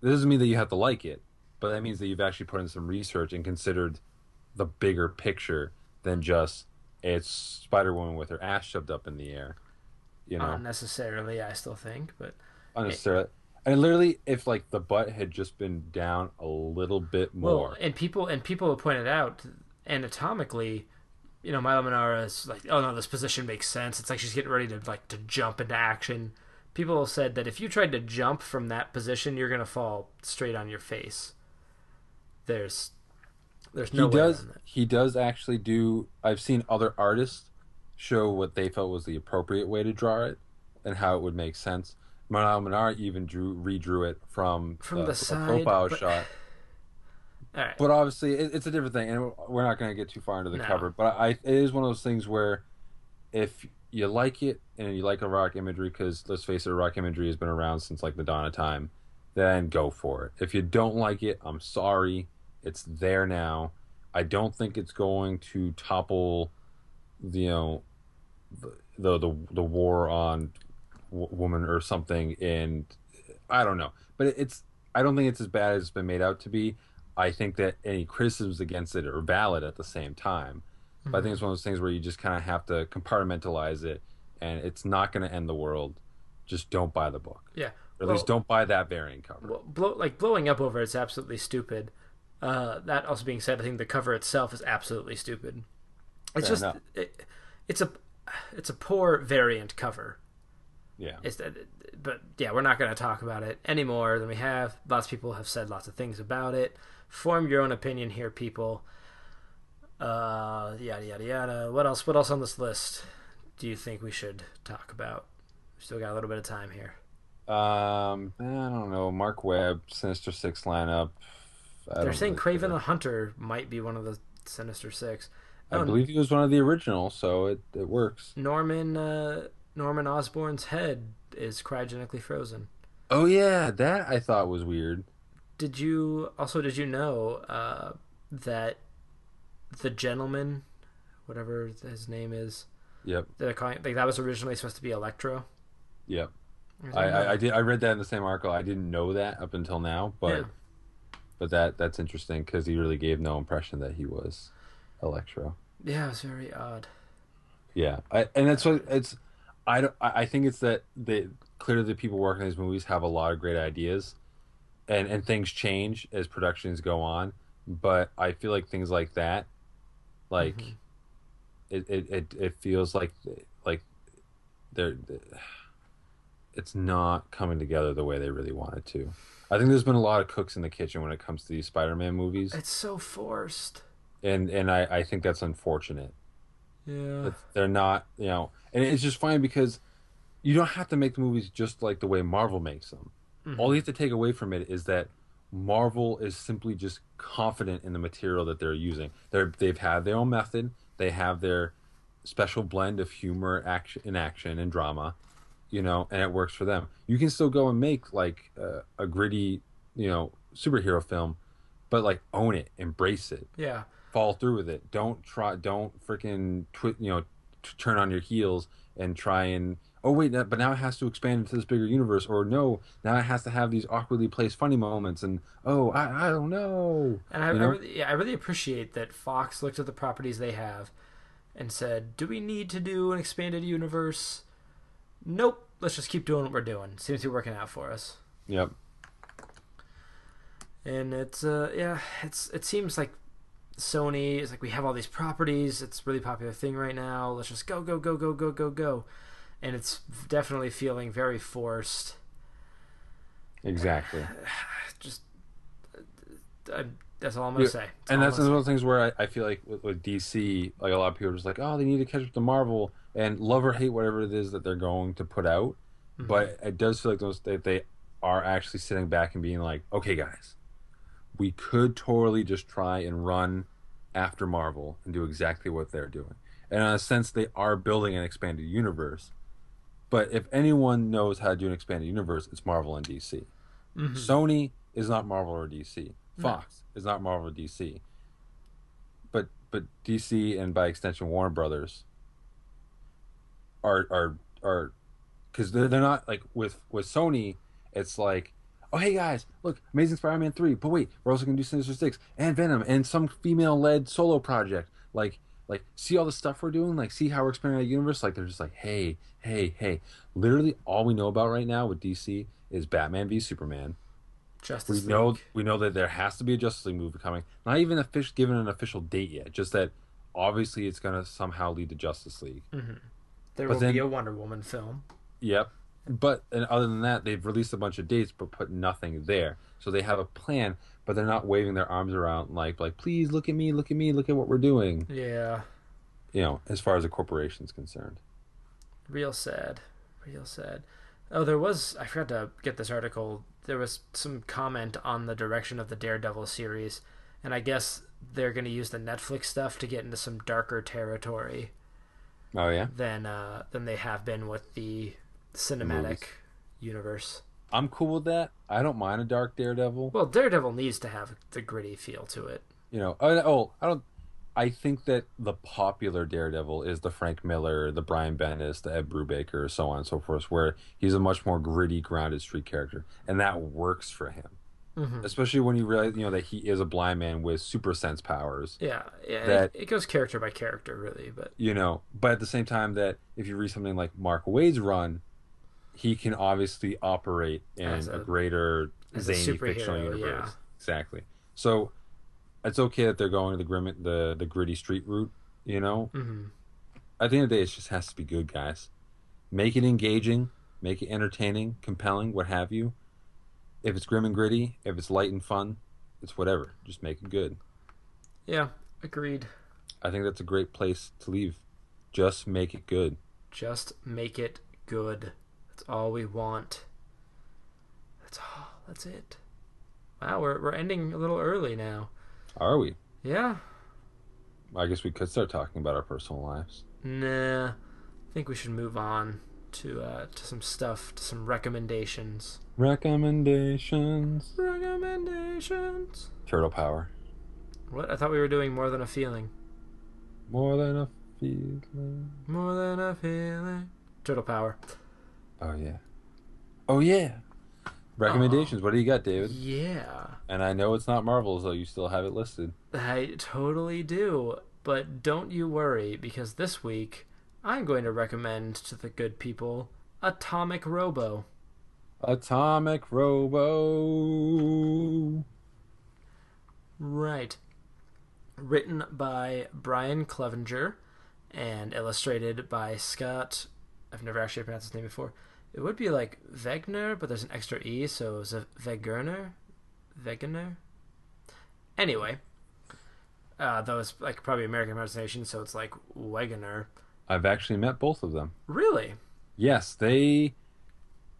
This doesn't mean that you have to like it, but that means that you've actually put in some research and considered the bigger picture than just it's Spider Woman with her ass shoved up in the air. You know, Not necessarily, I still think, but unnecessarily. And literally, if like the butt had just been down a little bit more, well, and people and people have pointed out anatomically, you know, Milo Manara is like, oh no, this position makes sense. It's like she's getting ready to like to jump into action. People have said that if you tried to jump from that position, you're gonna fall straight on your face. There's, there's no he way does he does actually do i've seen other artists show what they felt was the appropriate way to draw it and how it would make sense Manal Manar even drew redrew it from, From the a side, profile but- shot All right. but obviously it, it's a different thing and we're not going to get too far into the No. cover but I, it is one of those things where if you like it and you like erotic imagery because let's face it erotic imagery has been around since like the dawn of time then go for it. If you don't like it i'm sorry. It's there now. I don't think it's going to topple the, you know the the, the war on w- woman or something. And i don't know. But it's i don't think it's as bad as it's been made out to be. I think that any criticisms against it are valid at the same time. But i think mm-hmm. it's one of those things where you just kind of have to compartmentalize it and it's not going to end the world. Just don't buy the book. Yeah. Or at least don't buy that variant cover well, blow, like blowing up over it's absolutely stupid. Uh, that also being said, I think the cover itself is absolutely stupid. It's Fair just it, it's a it's a poor variant cover. yeah It's but yeah, we're not going to talk about it any more than we have. Lots of people have said lots of things about it. Form your own opinion here, people. Uh, yada yada yada. What else? What else on this list do you think we should talk about? We still got a little bit of time here. Um i don't know. Marc Webb sinister six lineup. I They're saying really Kraven the Hunter might be one of the Sinister Six. i Oh, believe he was one of the originals so it, it works. Norman uh, Norman Osborn's head is cryogenically frozen. oh yeah that i thought was weird. Did you also did you know uh, that the gentleman, whatever his name is, yep. that they're calling like that was originally supposed to be Electro? yep I, I, I did. I read that in the same article. I didn't know that up until now, but Yeah. but that that's interesting because he really gave no impression that he was Electro. yeah, it was very odd. Yeah, I, and that's what it's. I don't. I think it's that they clearly the people working on these movies have a lot of great ideas, and and things change as productions go on. But I feel like things like that, like, mm-hmm. it, it, it it feels like like they're it's not coming together the way they really wanted to. I think there's been a lot of cooks in the kitchen when it comes to these Spider-Man movies, It's so forced. and and I, I think that's unfortunate. Yeah. They're not, you know, and it's just fine because you don't have to make the movies just like the way Marvel makes them. All you mm-hmm. have to take away from it is that Marvel is simply just confident in the material that they're using. They're they've had their own method. They have their special blend of humor, action, and action and drama, you know, and it works for them. You can still go and make like uh, a gritty, you know, superhero film, but like own it, embrace it Yeah. Fall through with it. Don't try. Don't freaking twi- you know t- turn on your heels and try and oh wait, but now it has to expand into this bigger universe, or no, now it has to have these awkwardly placed funny moments, and oh I I don't know. And I, I You know? really, yeah, I really appreciate that Fox looked at the properties they have and said, "Do we need to do an expanded universe?" Nope. Let's just keep doing what we're doing. Seems to be working out for us. Yep. And it's uh yeah, it's it seems like Sony is like we have all these properties. It's a really popular thing right now. Let's just go go go go go go go. And it's definitely feeling very forced. Exactly. Just I, that's all I'm gonna Yeah, say. That's and that's one of those things where I, I feel like with, with DC, like a lot of people are just like, oh, they need to catch up to Marvel and love or hate whatever it is that they're going to put out. Mm-hmm. But it does feel like those that they are actually sitting back and being like, okay, guys, we could totally just try and run after Marvel and do exactly what they're doing. And in a sense, they are building an expanded universe. But if anyone knows how to do an expanded universe, it's Marvel and DC. Mhm. Sony is not Marvel or DC. Fox is not Marvel or DC. But but DC and by extension Warner Brothers are are are because they're, they're not like with with Sony. It's like oh hey guys, look, Amazing Spider-Man three. But wait, we're also gonna do Sinister Six and Venom and some female-led solo project. Like, like see all the stuff we're doing. Like, see how we're expanding the universe. Like, they're just like, hey, hey, hey. Literally, all we know about right now with DC is Batman v Superman. We Justice know League. we know that there has to be a Justice League movie coming. Not even official, given an official date yet. Just that obviously it's gonna somehow lead to Justice League. Mm-hmm. There but will then- be a Wonder Woman film. Yep. But and other than that, they've released a bunch of dates but put nothing there. So they have a plan, but they're not waving their arms around like like please look at me, look at me, look at what we're doing. Yeah, You know, as far as the corporation's concerned. real sad, real sad. Oh, there was I forgot to get this article. There was some comment on the direction of the Daredevil series, and I guess they're going to use the Netflix stuff to get into some darker territory Oh yeah. than uh, than they have been with the cinematic Movies. universe. I'm cool with that. I don't mind a dark Daredevil. Well, Daredevil needs to have the gritty feel to it. You know, oh, oh I don't. I think that the popular Daredevil is the Frank Miller, the Brian Bendis, the Ed Brubaker, so on and so forth, where he's a much more gritty, grounded street character, and that works for him. Mhm. Especially when you realize, you know, that he is a blind man with super sense powers. Yeah, yeah. That- it, it goes character by character, really. But You know, but at the same time, that if you read something like Mark Waid's run, he can obviously operate in a, a- greater as a zany fictional universe. yeah. Exactly. So it's okay that they're going the grim, the the gritty street route. You know, mhm. at the end of the day, it just has to be good, guys. Make it engaging, make it entertaining, compelling, what have you. If it's grim and gritty, if it's light and fun, it's whatever. Just make it good. yeah, agreed. I think that's a great place to leave. Just make it good. Just make it good. That's all we want. That's all. That's it. Wow, we're we're ending a little early now. Are we? Yeah. I guess we could start talking about our personal lives. Nah. I think we should move on to uh to some stuff, to some recommendations. Recommendations. Recommendations. Turtle power. What? I thought we were doing more than a feeling. More than a feeling. More than a feeling. Turtle power. Oh yeah. Oh yeah. Recommendations. What do you got, David? Yeah. And I know it's not Marvel, so you still have it listed. I totally do. But don't you worry, because this week I'm going to recommend to the good people Atomic Robo. Atomic Robo. Right. Written by Brian Clevenger and illustrated by Scott. I've never actually pronounced his name before. It would be like Wegner, but there's an extra E, so it's a Wegener? Wegener? Anyway. Uh, though it's like probably American pronunciation, so it's like Wegener. I've actually met both of them. Really? Yes, they,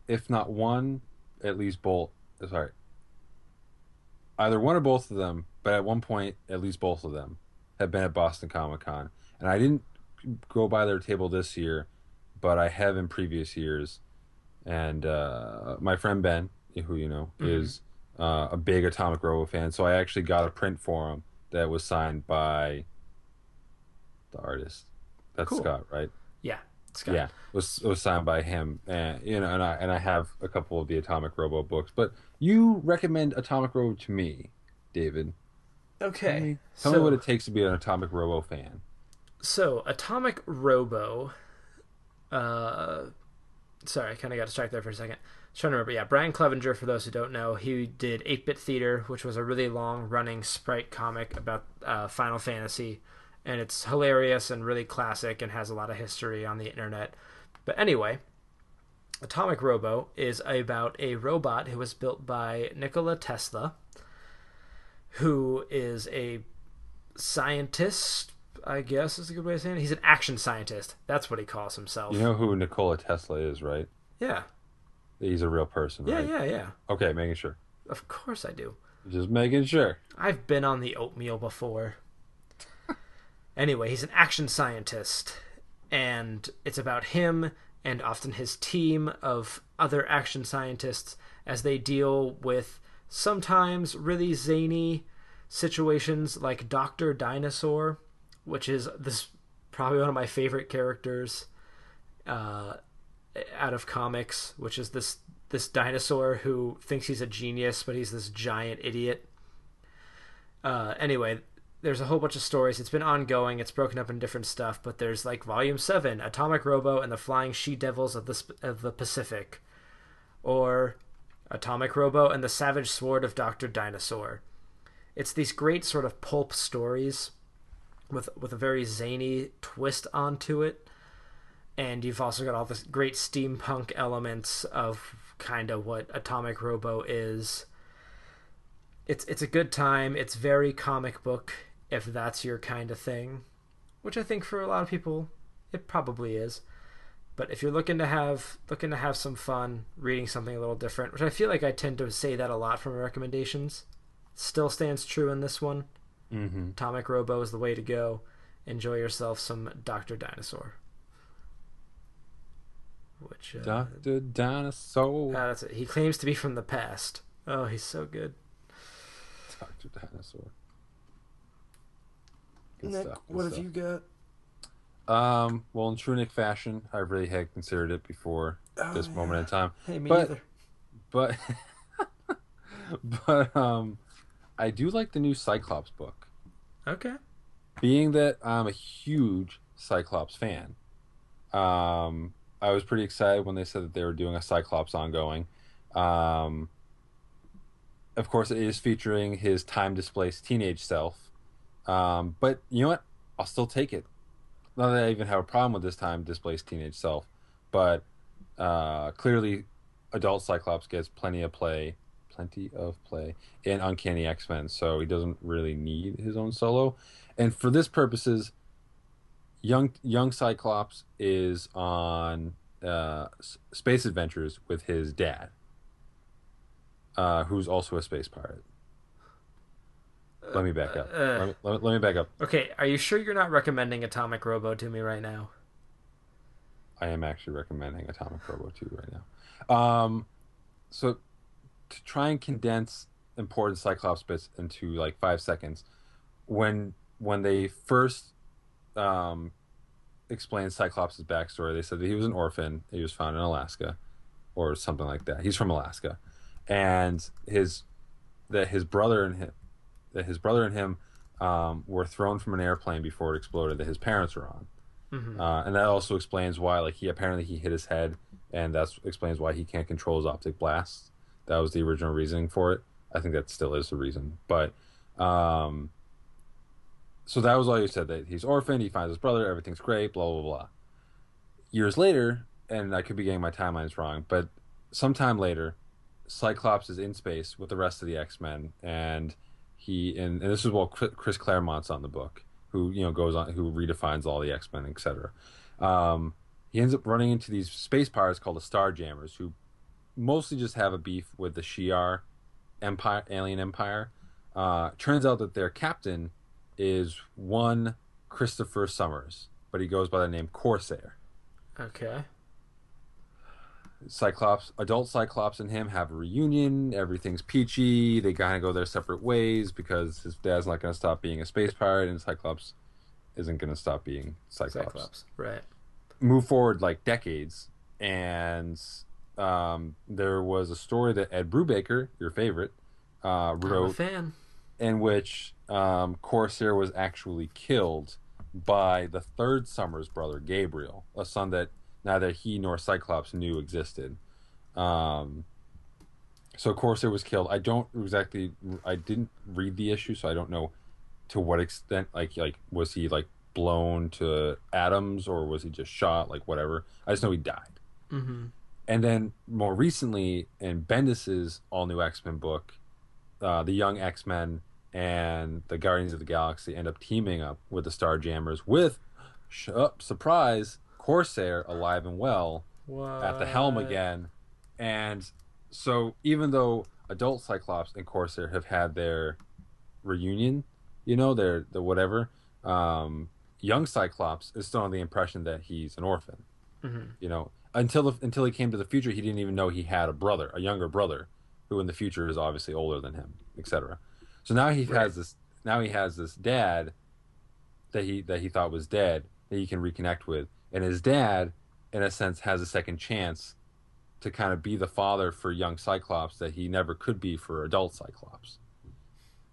if not one, at least both. Sorry. Either one or both of them, but at one point, at least both of them have been at Boston Comic Con. And I didn't go by their table this year, but I have in previous years. And uh, my friend Ben, who you know, Mhm. is uh, a big Atomic Robo fan. So I actually got a print for him that was signed by the artist. That's Cool. Scott, right? Yeah. Scott. Yeah, was was signed by him, and you know, and I and I have a couple of the Atomic Robo books. But you recommend Atomic Robo to me, David. Okay. Tell me, tell me what it takes to be an Atomic Robo fan. So, Atomic Robo. Uh, sorry, I kind of got distracted there for a second. I was trying to remember. Yeah, Brian Clevenger, for those who don't know, he did 8 Bit Theater, which was a really long running sprite comic about uh, Final Fantasy. And it's hilarious and really classic and has a lot of history on the internet. But anyway, Atomic Robo is about a robot who was built by Nikola Tesla, who is a scientist, I guess is a good way of saying it. He's an action scientist. That's what he calls himself. You know who Nikola Tesla is, right? yeah. He's a real person, Yeah, right? yeah, yeah. Okay, making sure. Of course I do. Just making sure. I've been on the oatmeal before. Anyway, he's an action scientist, and it's about him and often his team of other action scientists as they deal with sometimes really zany situations like Dr. Dinosaur, which is this probably one of my favorite characters uh, out of comics, which is this this dinosaur who thinks he's a genius, but he's this giant idiot. Uh, anyway, there's a whole bunch of stories. It's been ongoing. It's broken up in different stuff, but there's like Volume Seven, Atomic Robo and the Flying She Devils of the of the Pacific, or Atomic Robo and the Savage Sword of Doctor Dinosaur. It's these great sort of pulp stories with with a very zany twist onto it, and you've also got all this great steampunk elements of kind of what Atomic Robo is. It's it's a good time. It's very comic book if that's your kind of thing, which I think for a lot of people it probably is. But if you're looking to have looking to have some fun reading something a little different, which I feel like I tend to say that a lot from recommendations, still stands true in this one. Mm-hmm. Atomic Robo is the way to go. Enjoy yourself some Doctor Dinosaur. Which uh, Doctor Dinosaur. ah, that's it. He claims to be from the past. Oh, he's so good. Doctor Dinosaur. Good Nick, stuff, what have you got? Um, well, in true Nick fashion, I really had considered it before Oh, this yeah. moment in time. Hey, me But- neither. But, but um, I do like the new Cyclops book. Okay. Being that I'm a huge Cyclops fan, um, I was pretty excited when they said that they were doing a Cyclops ongoing. Um, of course, it is featuring his time displaced teenage self. Um, but you know what? I'll still take it. Not that I even have a problem with this time displaced teenage self, but uh, clearly, adult Cyclops gets plenty of play, plenty of play in Uncanny X Men, so he doesn't really need his own solo. And for this purposes, young young Cyclops is on uh, space adventures with his dad, uh, who's also a space pirate. Let me back up. Uh, let, me, let, me, let me back up. Okay, are you sure you're not recommending Atomic Robo to me right now? I am actually recommending Atomic Robo 2 right now. Um, so to try and condense important Cyclops bits into like five seconds, when when they first um, explained Cyclops' backstory, they said that he was an orphan. He was found in Alaska, or something like that. He's from Alaska, and his that his brother and him that his brother and him um, were thrown from an airplane before it exploded that his parents were on. Mhm. Uh, and that also explains why, like, he apparently he hit his head, and that explains why he can't control his optic blasts. That was the original reasoning for it. I think that still is the reason. But, um, so that was all you said that he's orphaned, he finds his brother, everything's great, blah blah blah. Years later, and I could be getting my timelines wrong, but sometime later, Cyclops is in space with the rest of the X Men, and he and, and this is what Chris Claremont's on the book who you know goes on who redefines all the X Men, etc. Um, he ends up running into these space pirates called the Starjammers, who mostly just have a beef with the Shi'ar Empire, alien empire. Uh, turns out that their captain is one Christopher Summers, but he goes by the name Corsair. Okay. Cyclops, adult Cyclops and him have a reunion. Everything's peachy. They kind of go their separate ways because his dad's not going to stop being a space pirate, and Cyclops isn't going to stop being Cyclops. Cyclops. Right. Move forward like decades, and um, there was a story that Ed Brubaker, your favorite, uh, wrote fan. in which um, Corsair was actually killed by the third Summers brother, Gabriel, a son that neither he nor Cyclops knew existed. Um, so Corsair was killed. I don't exactly. I didn't read the issue, so I don't know to what extent. Like, like was he like blown to atoms, or was he just shot? Like, whatever. I just know he died. Mm-hmm. And then more recently, in Bendis's all new X Men book, uh, the Young X Men and the Guardians of the Galaxy end up teaming up with the Starjammers with, sh- oh, surprise, Corsair alive and well What? at the helm again. And so even though adult Cyclops and Corsair have had their reunion, you know, their the whatever, um, young Cyclops is still on the impression that he's an orphan. Mhm. You know, until the, until he came to the future, he didn't even know he had a brother, a younger brother, who in the future is obviously older than him, etc. So now he Right. has this. Now he has this dad that he that he thought was dead that he can reconnect with, and his dad, in a sense, has a second chance to kind of be the father for young Cyclops that he never could be for adult Cyclops.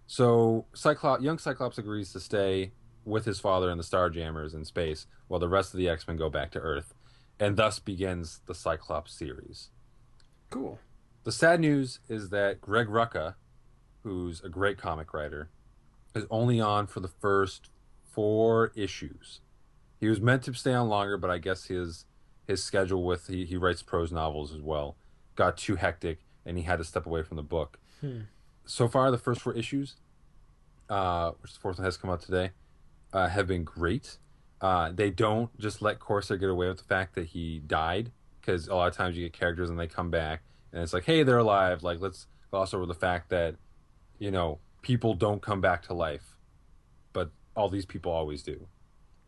So Cyclops, young Cyclops agrees to stay with his father and the Starjammers in space, while the rest of the X Men go back to Earth, and thus begins the Cyclops series. Cool. The sad news is that Greg Rucka, who's a great comic writer, is only on for the first four issues. He was meant to stay on longer, but I guess his his schedule with he, he writes prose novels as well got too hectic and he had to step away from the book. Hmm. So far, the first four issues, uh, which the fourth one has come out today, uh, have been great. Uh, they don't just let Corsair get away with the fact that he died because a lot of times you get characters and they come back and it's like, hey, they're alive. Like let's gloss over the fact that you know people don't come back to life, but all these people always do.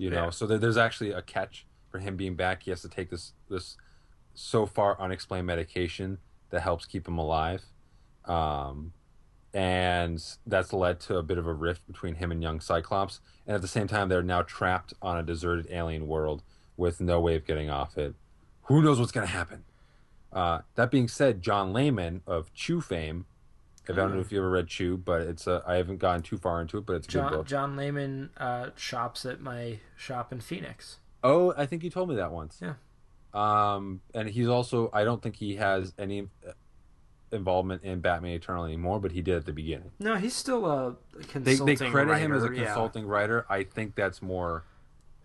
You know, Yeah. so there, there's actually a catch for him being back. He has to take this this so far unexplained medication that helps keep him alive. Um, and that's led to a bit of a rift between him and young Cyclops. And at the same time, they're now trapped on a deserted alien world with no way of getting off it. Who knows what's going to happen? Uh, that being said, John Layman of Chew fame. I don't know if you ever read Chew, but it's a, I haven't gone too far into it, but it's a good John book. John Layman uh, shops at my shop in Phoenix. Oh, I think you told me that once. Yeah. Um, and he's also I don't think he has any uh, involvement in Batman Eternal anymore, but he did at the beginning. No, he's still a They consulting they credit him as a writer, yeah, consulting writer. I think that's more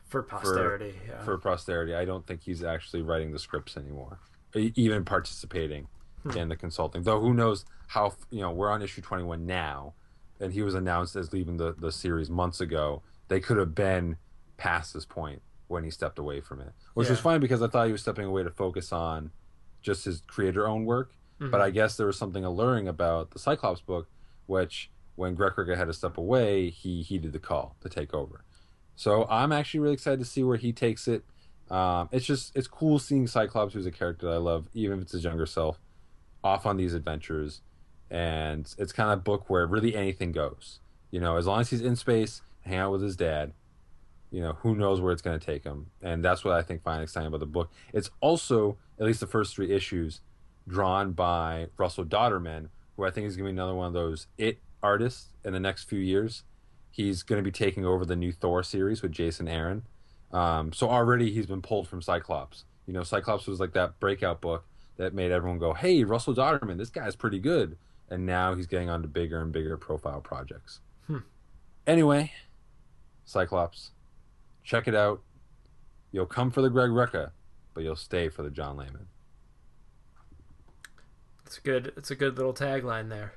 for posterity. yeah. for posterity. I don't think he's actually writing the scripts anymore, e- even participating Hmm. in the consulting. Though who knows how you know we're on issue twenty one now, and he was announced as leaving the the series months ago. They could have been past this point when he stepped away from it, which was Yeah. fine because I thought he was stepping away to focus on just his creator own work. Mm-hmm. But I guess there was something alluring about the Cyclops book, which when Greg Rucka had to step away, he heeded the call to take over. So I'm actually really excited to see where he takes it. Um, it's just it's cool seeing Cyclops, who's a character that I love, even if it's his younger self, off on these adventures, and it's kind of a book where really anything goes. You know, as long as he's in space, hang out with his dad. You know, who knows where it's going to take him, and that's what I think find exciting about the book. It's also at least the first three issues drawn by Russell Dauterman, who I think is going to be another one of those it artists in the next few years. He's going to be taking over the new Thor series with Jason Aaron. Um, so already he's been pulled from Cyclops. You know, Cyclops was like that breakout book that made everyone go, "Hey, Russell Dauterman, this guy's pretty good." And now he's getting onto bigger and bigger profile projects. Hmm. Anyway, Cyclops, check it out. You'll come for the Greg Rucka, but you'll stay for the John Layman. It's a good. It's a good little tagline there.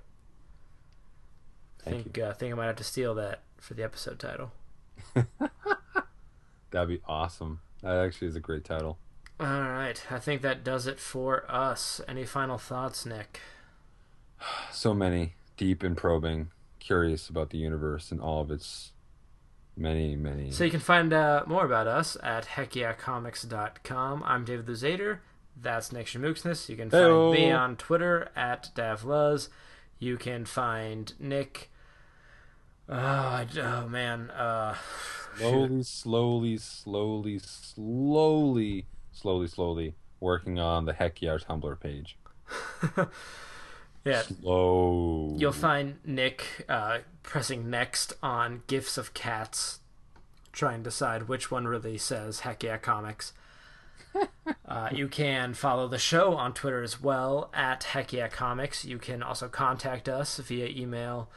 I Thank think uh, I think I might have to steal that for the episode title. That'd be awesome. That actually is a great title. All right, I think that does it for us. Any final thoughts, Nick? So many, deep and probing, curious about the universe and all of its many, many. So you can find uh, more about us at heckyeahcomics.com. I'm David Luzader. That's Nick Shamuksness. You can find me on Twitter at davluz. You can find Nick. Oh, oh man. Uh, slowly, slowly, slowly, slowly, slowly, slowly working on the Heck Yeah Tumblr page. yeah. Slow. You'll find Nick uh, pressing next on gifs of cats, trying to decide which one really says "Heck yeah, comics." uh, you can follow the show on Twitter as well at Heck yeah, comics. You can also contact us via email.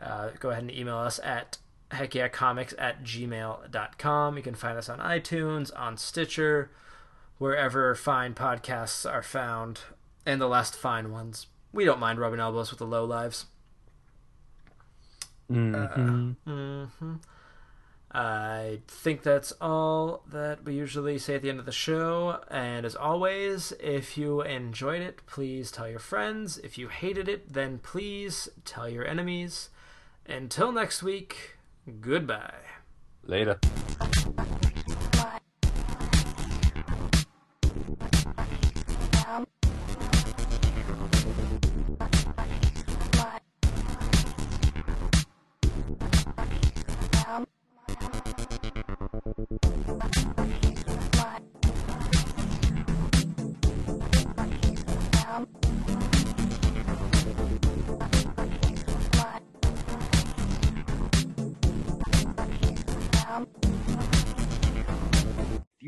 Uh, go ahead and email us at heckyeahcomics at gmail.com. You can find us on iTunes, on Stitcher, wherever fine podcasts are found, and the last fine ones. We don't mind rubbing elbows with the low lives. Mhm. hmm I think that's all that we usually say at the end of the show. And as always, if you enjoyed it, please tell your friends. If you hated it, then please tell your enemies. Until next week, goodbye. Later.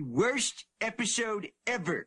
Worst episode ever.